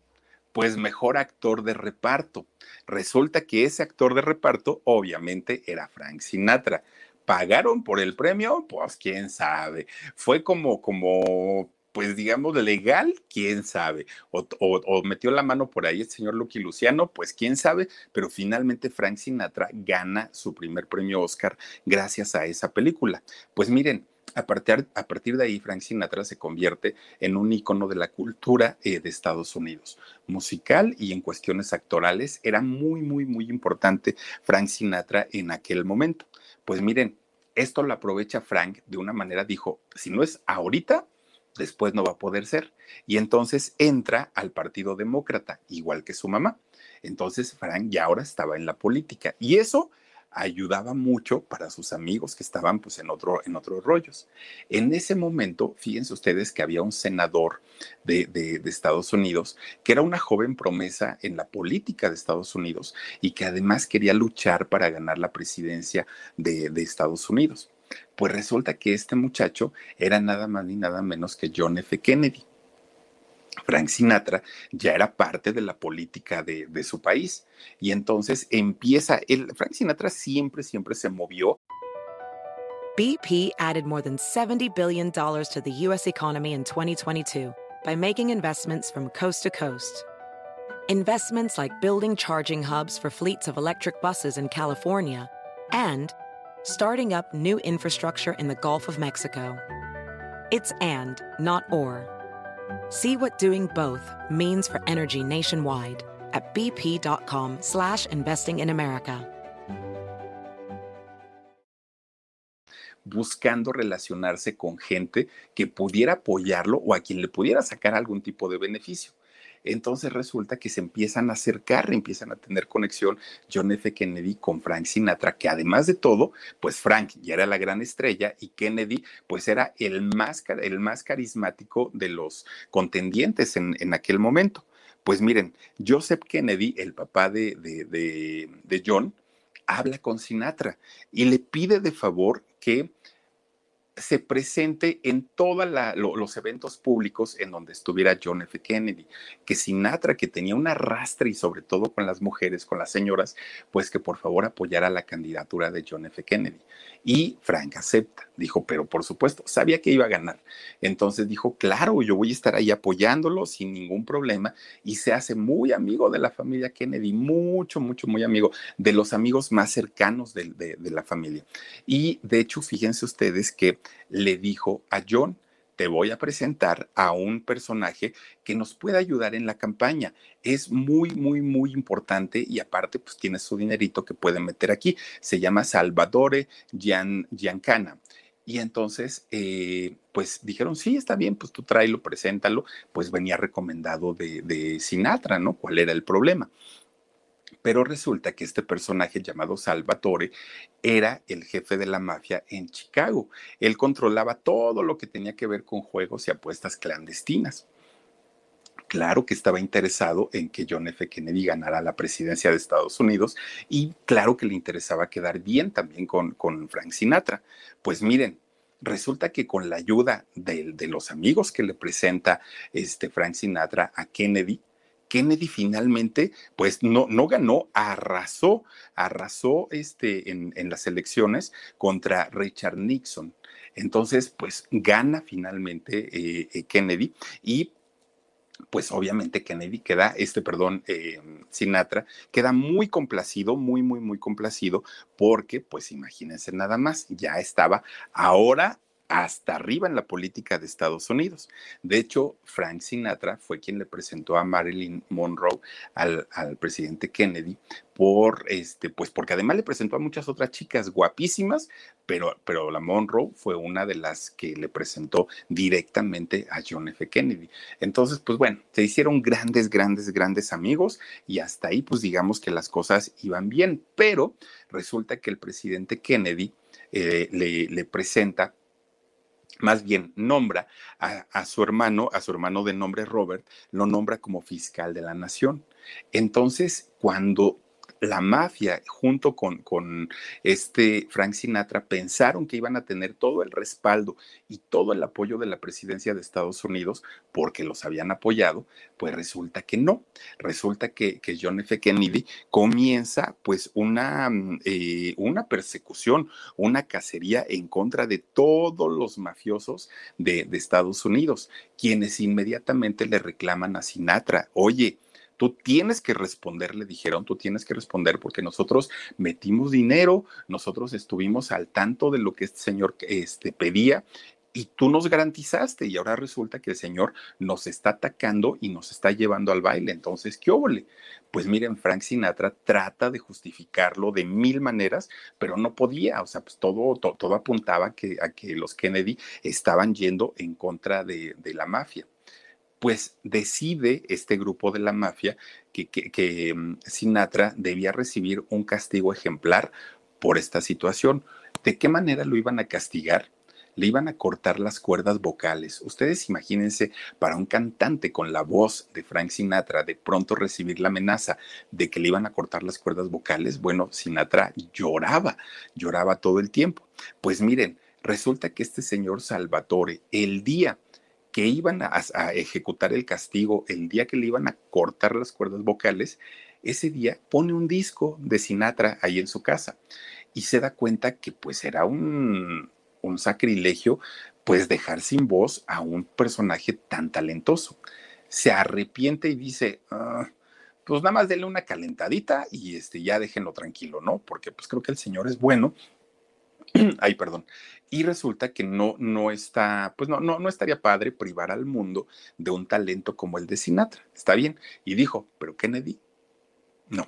Pues mejor actor de reparto. Resulta que ese actor de reparto obviamente era Frank Sinatra. ¿Pagaron por el premio? Pues quién sabe. Fue como, como pues digamos, legal, quién sabe. O, metió la mano por ahí el señor Lucky Luciano, pues quién sabe, pero finalmente Frank Sinatra gana su primer premio Oscar gracias a esa película. Pues miren, a partir, a partir, de ahí, Frank Sinatra se convierte en un icono de la cultura eh, de Estados Unidos. Musical y en cuestiones actorales era muy, muy, muy importante Frank Sinatra en aquel momento. Pues miren, esto lo aprovecha Frank de una manera, dijo, si no es ahorita, después no va a poder ser. Y entonces entra al Partido Demócrata, igual que su mamá. Entonces Frank ya ahora estaba en la política y eso ayudaba mucho para sus amigos que estaban pues en, otro, en otros rollos. En ese momento, fíjense ustedes que había un senador de, de, Estados Unidos que era una joven promesa en la política de Estados Unidos y que además quería luchar para ganar la presidencia de, de Estados Unidos. Pues resulta que este muchacho era nada más ni nada menos que John F. Kennedy. Frank Sinatra ya era parte de la política de, de su país. Y entonces empieza, el, Frank Sinatra siempre, siempre se movió. BP added more than $70 billion to the U.S. economy in 2022 by making investments from coast to coast. investments like building charging hubs for fleets of electric buses in California, and starting up new infrastructure in the Gulf of Mexico. It's and, not or. See what doing both means for energy nationwide at bp.com slash investing in America. buscando relacionarse con gente que pudiera apoyarlo o a quien le pudiera sacar algún tipo de beneficio. Entonces resulta que se empiezan a acercar, empiezan a tener conexión John F. Kennedy con Frank Sinatra, que además de todo, pues Frank ya era la gran estrella y Kennedy pues era el más, el más carismático de los contendientes en, en aquel momento. Pues miren, Joseph Kennedy, el papá de, de, de, de John, habla con Sinatra y le pide de favor que se presente en todos los eventos públicos en donde estuviera John F. Kennedy, que Sinatra, que tenía un arrastre y sobre todo con las mujeres, con las señoras, pues que por favor apoyara la candidatura de John F. Kennedy. Y Frank acepta, dijo, pero por supuesto, sabía que iba a ganar. Entonces dijo, claro, yo voy a estar ahí apoyándolo sin ningún problema y se hace muy amigo de la familia Kennedy, mucho, mucho, muy amigo, de los amigos más cercanos de, de la familia. Y de hecho, fíjense ustedes que le dijo a John, te voy a presentar a un personaje que nos puede ayudar en la campaña. Es muy, muy, muy importante y aparte, pues tiene su dinerito que puede meter aquí. Se llama Salvatore Gian, Giancana. Y entonces, eh, pues dijeron, sí, está bien, pues tú tráelo, preséntalo. Pues venía recomendado de, de Sinatra, ¿no? ¿Cuál era el problema? Pero resulta que este personaje llamado Salvatore era el jefe de la mafia en Chicago. Él controlaba todo lo que tenía que ver con juegos y apuestas clandestinas. Claro que estaba interesado en que John F. Kennedy ganara la presidencia de Estados Unidos y claro que le interesaba quedar bien también con, con Frank Sinatra. Pues miren, resulta que con la ayuda de, de, los amigos que le presenta este Frank Sinatra a Kennedy, Kennedy finalmente, pues no, no ganó, arrasó, arrasó este, en, en las elecciones contra Richard Nixon. Entonces, pues gana finalmente eh, eh, Kennedy y pues obviamente Kennedy queda, este, perdón, eh, Sinatra, queda muy complacido, muy, muy, muy complacido, porque, pues imagínense nada más, ya estaba ahora hasta arriba en la política de Estados Unidos. De hecho, Frank Sinatra fue quien le presentó a Marilyn Monroe al, presidente Kennedy por este, pues porque además le presentó a muchas otras chicas guapísimas, pero, pero la Monroe fue una de las que le presentó directamente a John F. Kennedy. Entonces, pues bueno, se hicieron grandes, grandes, grandes amigos y hasta ahí, pues digamos que las cosas iban bien, pero resulta que el presidente Kennedy eh, le presenta más bien nombra a, a, su hermano, a su hermano de nombre Robert, lo nombra como fiscal de la nación. Entonces, cuando la mafia junto con, con, este Frank Sinatra pensaron que iban a tener todo el respaldo y todo el apoyo de la presidencia de Estados Unidos porque los habían apoyado, pues resulta que no. Resulta que, que John F. Kennedy comienza pues una, eh, una persecución, una cacería en contra de todos los mafiosos de, de Estados Unidos, quienes inmediatamente le reclaman a Sinatra, oye, Tú tienes que responder, le dijeron, tú tienes que responder porque nosotros metimos dinero, nosotros estuvimos al tanto de lo que este señor este, pedía y tú nos garantizaste y ahora resulta que el Señor nos está atacando y nos está llevando al baile. Entonces, ¿qué óvole? Pues miren, Frank Sinatra trata de justificarlo de mil maneras, pero no podía. O sea, pues todo, todo, todo apuntaba que, a que los Kennedy estaban yendo en contra de, de la mafia pues decide este grupo de la mafia que, mm, Sinatra debía recibir un castigo ejemplar por esta situación. ¿De qué manera lo iban a castigar? Le iban a cortar las cuerdas vocales. Ustedes imagínense para un cantante con la voz de Frank Sinatra de pronto recibir la amenaza de que le iban a cortar las cuerdas vocales. Bueno, Sinatra lloraba, lloraba todo el tiempo. Pues miren, resulta que este señor Salvatore, el día que iban a, ejecutar el castigo, el día que le iban a cortar las cuerdas vocales, ese día pone un disco de Sinatra ahí en su casa y se da cuenta que pues era un, un sacrilegio pues dejar sin voz a un personaje tan talentoso. Se arrepiente y dice, ah, pues nada más denle una calentadita y este, ya déjenlo tranquilo, ¿no? Porque pues creo que el señor es bueno. Ay, perdón. Y resulta que no, no está, pues no, no, no estaría padre privar al mundo de un talento como el de Sinatra. Está bien. Y dijo, pero Kennedy, no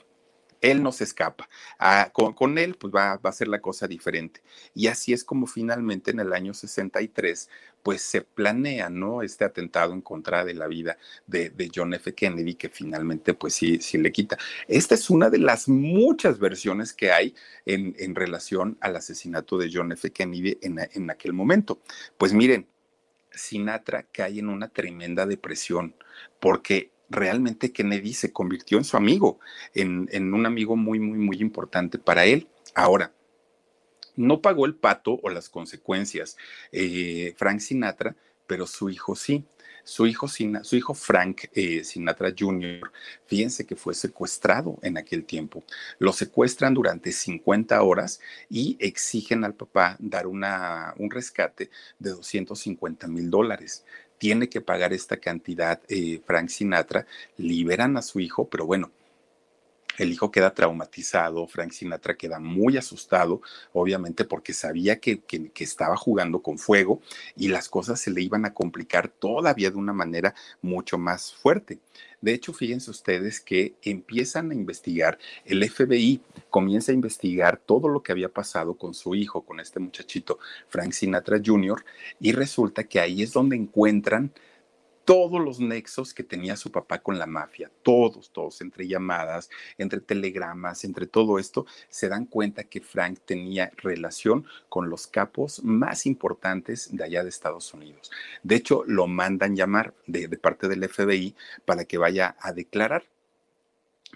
él no se escapa. Ah, con, él, pues va, a ser la cosa diferente. Y así es como finalmente en el año 63, pues se planea, ¿no? Este atentado en contra de la vida de, John F. Kennedy, que finalmente, pues sí, sí le quita. Esta es una de las muchas versiones que hay en, en relación al asesinato de John F. Kennedy en, en aquel momento. Pues miren, Sinatra cae en una tremenda depresión porque realmente Kennedy se convirtió en su amigo, en, un amigo muy, muy, muy importante para él. Ahora, no pagó el pato o las consecuencias eh, Frank Sinatra, pero su hijo sí. Su hijo, su hijo Frank eh, Sinatra Jr., fíjense que fue secuestrado en aquel tiempo. Lo secuestran durante 50 horas y exigen al papá dar una, un rescate de 250 mil dólares tiene que pagar esta cantidad eh, Frank Sinatra, liberan a su hijo, pero bueno, el hijo queda traumatizado, Frank Sinatra queda muy asustado, obviamente porque sabía que, que, estaba jugando con fuego y las cosas se le iban a complicar todavía de una manera mucho más fuerte. De hecho, fíjense ustedes que empiezan a investigar, el FBI comienza a investigar todo lo que había pasado con su hijo, con este muchachito Frank Sinatra Jr., y resulta que ahí es donde encuentran todos los nexos que tenía su papá con la mafia, todos, todos, entre llamadas, entre telegramas, entre todo esto, se dan cuenta que Frank tenía relación con los capos más importantes de allá de Estados Unidos. De hecho, lo mandan llamar de, de parte del FBI para que vaya a declarar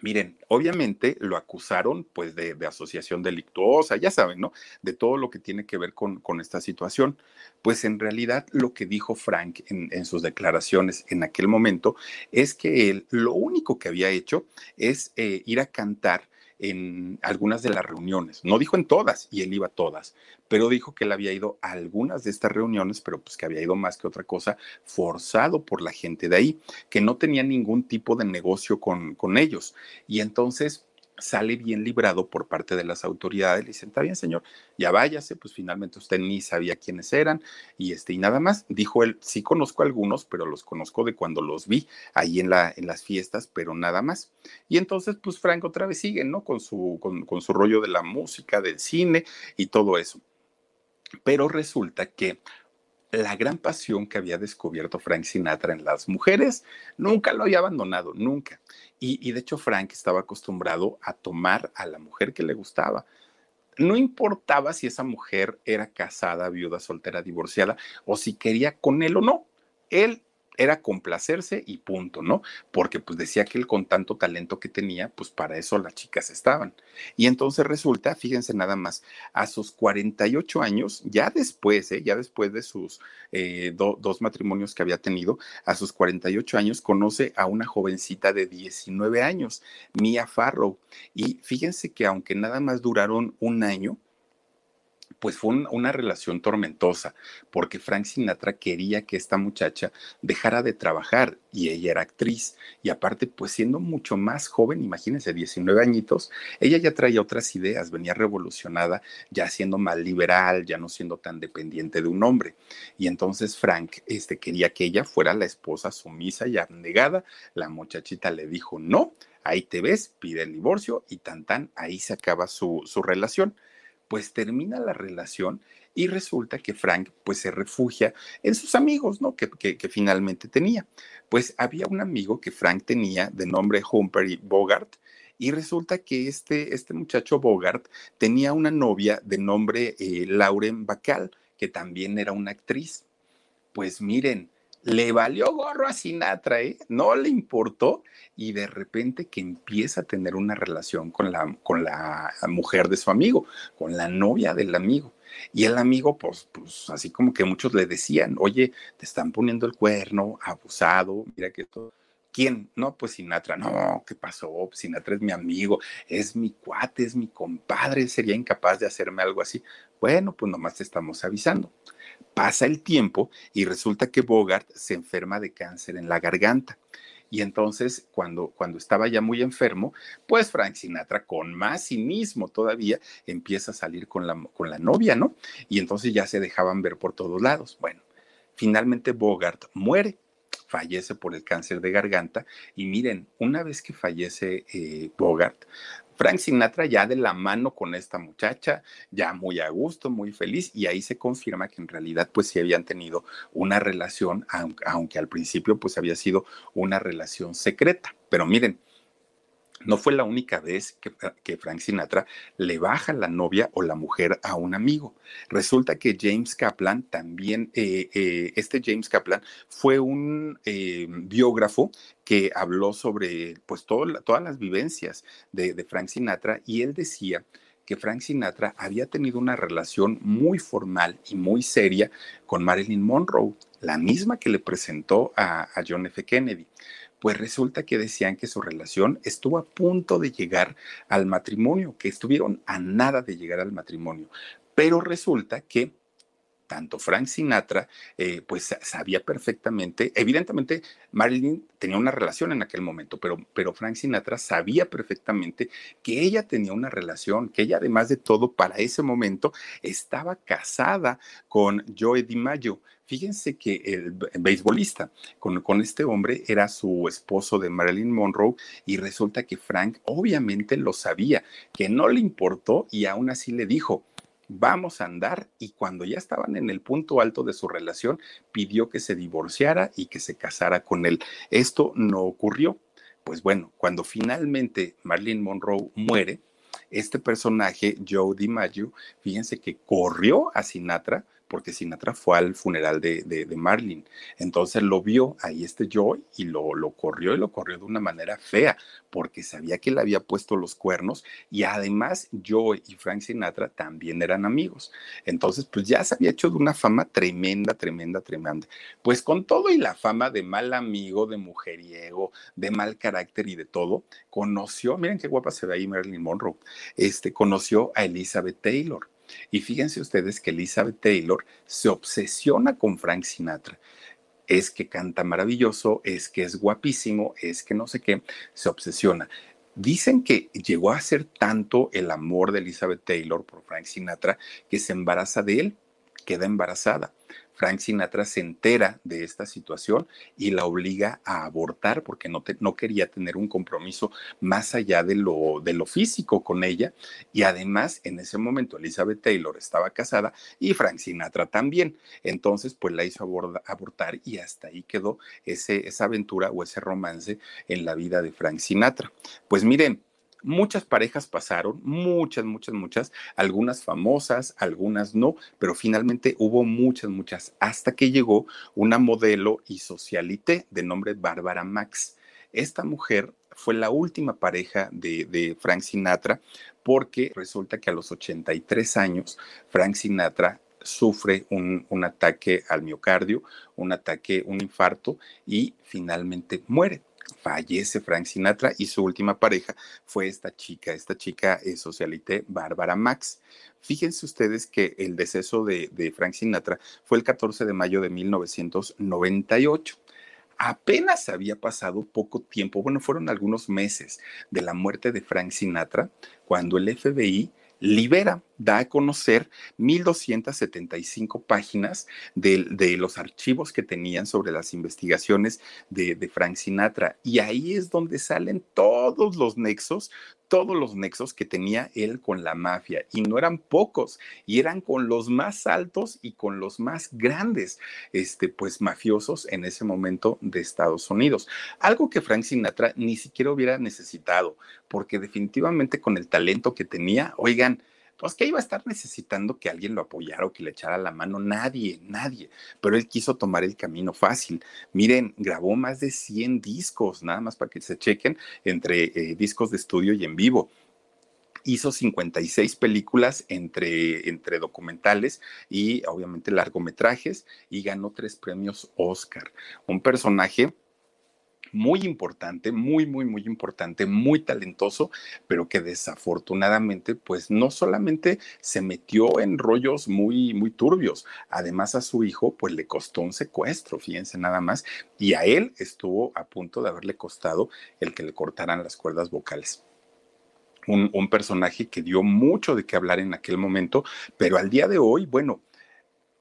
Miren, obviamente lo acusaron pues de, asociación delictuosa, ya saben, ¿no? De todo lo que tiene que ver con, esta situación. Pues en realidad lo que dijo Frank en, sus declaraciones en aquel momento es que él lo único que había hecho es eh, ir a cantar en algunas de las reuniones. No dijo en todas, y él iba a todas, pero dijo que él había ido a algunas de estas reuniones, pero pues que había ido más que otra cosa, forzado por la gente de ahí, que no tenía ningún tipo de negocio con, con ellos. Y entonces sale bien librado por parte de las autoridades. Le dicen, está bien, señor, ya váyase, pues finalmente usted ni sabía quiénes eran y este y nada más. Dijo él, sí conozco a algunos, pero los conozco de cuando los vi ahí en, la, en las fiestas, pero nada más. Y entonces, pues Frank otra vez sigue, ¿no? Con su, con, con su rollo de la música, del cine y todo eso. Pero resulta que la gran pasión que había descubierto Frank Sinatra en las mujeres, nunca lo había abandonado, nunca. Y, de hecho Frank estaba acostumbrado a tomar a la mujer que le gustaba. No importaba si esa mujer era casada, viuda, soltera, divorciada, o si quería con él o no. Él era complacerse y punto, ¿no? Porque pues decía que él con tanto talento que tenía, pues para eso las chicas estaban. Y entonces resulta, fíjense nada más, a sus 48 años, ya después, ¿eh? ya después de sus eh, dos matrimonios que había tenido, a sus 48 años conoce a una jovencita de 19 años, Mia Farrow. Y fíjense que aunque nada más duraron un año, pues fue una relación tormentosa, porque Frank Sinatra quería que esta muchacha dejara de trabajar y ella era actriz. Y aparte, pues siendo mucho más joven, imagínense, 19 añitos, ella ya traía otras ideas, venía revolucionada, ya siendo más liberal, ya no siendo tan dependiente de un hombre. Y entonces Frank este, quería que ella fuera la esposa sumisa y abnegada. La muchachita le dijo, no, ahí te ves, pide el divorcio y tan tan, ahí se acaba su, su relación pues termina la relación y resulta que Frank pues se refugia en sus amigos, ¿no? Que, que, finalmente tenía. Pues había un amigo que Frank tenía de nombre Humphrey Bogart y resulta que este, este muchacho Bogart tenía una novia de nombre eh, Lauren Bacall, que también era una actriz. Pues miren, le valió gorro a Sinatra, ¿eh? no le importó y de repente que empieza a tener una relación con la, con la mujer de su amigo, con la novia del amigo. Y el amigo, pues, pues así como que muchos le decían, oye, te están poniendo el cuerno, abusado, mira que esto. ¿Quién? No, pues Sinatra. No, ¿qué pasó? Sinatra es mi amigo, es mi cuate, es mi compadre, sería incapaz de hacerme algo así. Bueno, pues nomás te estamos avisando. Pasa el tiempo y resulta que Bogart se enferma de cáncer en la garganta. Y entonces, cuando, cuando estaba ya muy enfermo, pues Frank Sinatra, con más cinismo todavía, empieza a salir con la, con la novia, ¿no? Y entonces ya se dejaban ver por todos lados. Bueno, finalmente Bogart muere fallece por el cáncer de garganta. Y miren, una vez que fallece eh, Bogart, Frank Sinatra ya de la mano con esta muchacha, ya muy a gusto, muy feliz, y ahí se confirma que en realidad pues sí habían tenido una relación, aunque, al principio pues había sido una relación secreta. Pero miren, no fue la única vez que, Frank Sinatra le baja la novia o la mujer a un amigo. Resulta que James Kaplan también, eh, eh, este James Kaplan fue un eh, biógrafo que habló sobre pues todas las vivencias de, de Frank Sinatra y él decía que Frank Sinatra había tenido una relación muy formal y muy seria con Marilyn Monroe, la misma que le presentó a John F. Kennedy pues resulta que decían que su relación estuvo a punto de llegar al matrimonio, que estuvieron a nada de llegar al matrimonio. Pero resulta que tanto Frank Sinatra, eh, pues sabía perfectamente, evidentemente Marilyn tenía una relación en aquel momento, pero, pero Frank Sinatra sabía perfectamente que ella tenía una relación, que ella además de todo para ese momento estaba casada con Joe DiMaggio. Fíjense que el beisbolista con, con este hombre era su esposo de Marilyn Monroe y resulta que Frank obviamente lo sabía, que no le importó y aún así le dijo, vamos a andar y cuando ya estaban en el punto alto de su relación, pidió que se divorciara y que se casara con él. Esto no ocurrió. Pues bueno, cuando finalmente Marilyn Monroe muere, este personaje, Joe DiMaggio, fíjense que corrió a Sinatra porque Sinatra fue al funeral de, de, Marlene. Entonces lo vio ahí este Joy y lo, lo corrió y lo corrió de una manera fea, porque sabía que le había puesto los cuernos y además Joy y Frank Sinatra también eran amigos. Entonces, pues ya se había hecho de una fama tremenda, tremenda, tremenda. Pues con todo y la fama de mal amigo, de mujeriego, de mal carácter y de todo, conoció, miren qué guapa se ve ahí Marilyn Monroe, este, conoció a Elizabeth Taylor. Y fíjense ustedes que Elizabeth Taylor se obsesiona con Frank Sinatra. Es que canta maravilloso, es que es guapísimo, es que no sé qué, se obsesiona. Dicen que llegó a ser tanto el amor de Elizabeth Taylor por Frank Sinatra que se embaraza de él, queda embarazada. Frank Sinatra se entera de esta situación y la obliga a abortar porque no, quería tener un compromiso más allá de lo, de lo físico con ella. Y además, en ese momento, Elizabeth Taylor estaba casada y Frank Sinatra también. Entonces, pues la hizo abortar y hasta ahí quedó ese, esa aventura o ese romance en la vida de Frank Sinatra. Pues miren, Muchas parejas pasaron, muchas, muchas, muchas, algunas famosas, algunas no, pero finalmente hubo muchas, muchas, hasta que llegó una modelo y socialité de nombre Bárbara Max. Esta mujer fue la última pareja de, Frank Sinatra porque resulta que a los 83 años Frank Sinatra sufre un, un, ataque al miocardio, un ataque, un infarto y finalmente muere fallece Frank Sinatra y su última pareja fue esta chica, esta chica es socialité Bárbara Max. Fíjense ustedes que el deceso de, de Frank Sinatra fue el 14 de mayo de 1998 apenas había pasado poco tiempo, bueno, fueron algunos meses de la muerte de Frank Sinatra, cuando el FBI libera, da a conocer 1.275 páginas de, los archivos que tenían sobre las investigaciones de Frank Sinatra. Y ahí es donde salen todos los nexos, todos los nexos que tenía él con la mafia y no eran pocos y eran con los más altos y con los más grandes este pues mafiosos en ese momento de Estados Unidos. Algo que Frank Sinatra ni siquiera hubiera necesitado porque definitivamente con el talento que tenía oigan pues que iba a estar necesitando que alguien lo apoyara o que le echara la mano, nadie, nadie, pero él quiso tomar el camino fácil. Miren, grabó más de 100 discos, nada más para que se chequen entre eh, discos de estudio y en vivo hizo 56 películas entre, entre documentales y obviamente largometrajes y ganó tres premios Oscar. Un personaje muy importante, muy, muy, muy importante, muy talentoso, pero que desafortunadamente, pues no solamente se metió en rollos muy, muy turbios, además a su hijo, pues le costó un secuestro, fíjense nada más, y a él estuvo a punto de haberle costado el que le cortaran las cuerdas vocales. Un, un, personaje que dio mucho de qué hablar en aquel momento, pero al día de hoy, bueno,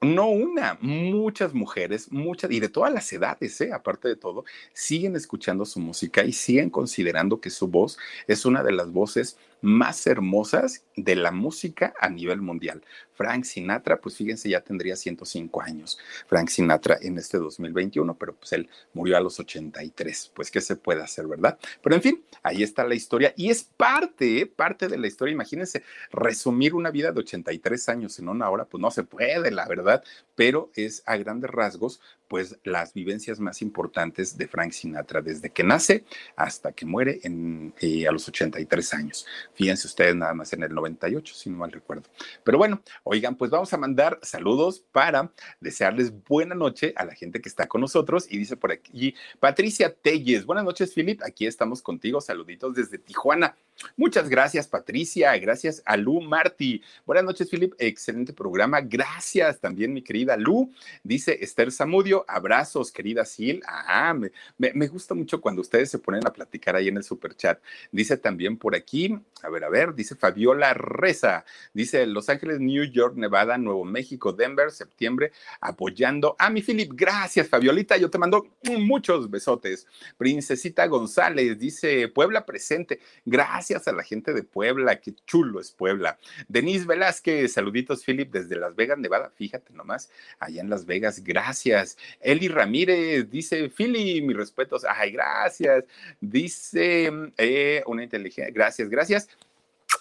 no una, muchas mujeres, muchas, y de todas las edades, ¿eh? aparte de todo, siguen escuchando su música y siguen considerando que su voz es una de las voces más hermosas de la música a nivel mundial. Frank Sinatra, pues fíjense, ya tendría 105 años. Frank Sinatra en este 2021, pero pues él murió a los 83. Pues qué se puede hacer, ¿verdad? Pero en fin, ahí está la historia y es parte, parte de la historia. Imagínense, resumir una vida de 83 años en una hora, pues no se puede, la verdad, pero es a grandes rasgos, pues las vivencias más importantes de Frank Sinatra, desde que nace hasta que muere en, eh, a los 83 años. Fíjense ustedes nada más en el 98, si no mal recuerdo. Pero bueno, oigan, pues vamos a mandar saludos para desearles buena noche a la gente que está con nosotros. Y dice por aquí Patricia Telles, buenas noches, Philip, aquí estamos contigo, saluditos desde Tijuana. Muchas gracias, Patricia. Gracias a Lu Marty. Buenas noches, Philip. Excelente programa. Gracias también, mi querida Lu. Dice Esther Zamudio. Abrazos, querida Sil. Ah, me, me, gusta mucho cuando ustedes se ponen a platicar ahí en el super chat. Dice también por aquí, a ver, a ver, dice Fabiola Reza. Dice Los Ángeles, New York, Nevada, Nuevo México, Denver, septiembre, apoyando a mi Philip. Gracias, Fabiolita. Yo te mando muchos besotes. Princesita González dice Puebla presente. Gracias a la gente de Puebla, qué chulo es Puebla. Denise Velázquez, saluditos, Philip, desde Las Vegas, Nevada, fíjate nomás, allá en Las Vegas, gracias. Eli Ramírez dice, Philip, mis respetos, ay, gracias. Dice, eh, una inteligencia, gracias, gracias.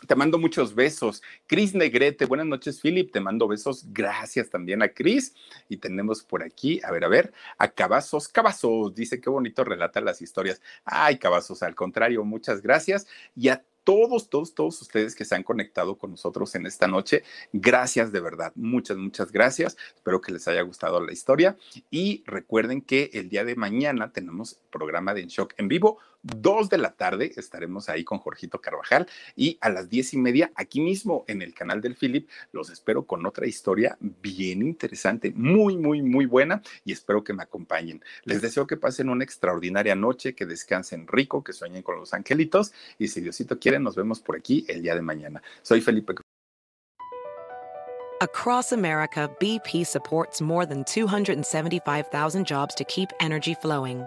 Te mando muchos besos. Cris Negrete, buenas noches, Philip. Te mando besos. Gracias también a Cris. Y tenemos por aquí, a ver, a ver, a Cavazos. Cavazos, dice qué bonito relata las historias. Ay, Cavazos, al contrario, muchas gracias. Y a todos, todos, todos ustedes que se han conectado con nosotros en esta noche. Gracias de verdad, muchas, muchas gracias. Espero que les haya gustado la historia y recuerden que el día de mañana tenemos programa de En Shock en vivo. Dos de la tarde estaremos ahí con Jorgito Carvajal y a las diez y media aquí mismo en el canal del Philip los espero con otra historia bien interesante, muy, muy, muy buena y espero que me acompañen. Les deseo que pasen una extraordinaria noche, que descansen rico, que sueñen con los angelitos y si Diosito quiere nos vemos por aquí el día de mañana. Soy Felipe Across America, BP supports more than 275,000 jobs to keep energy flowing.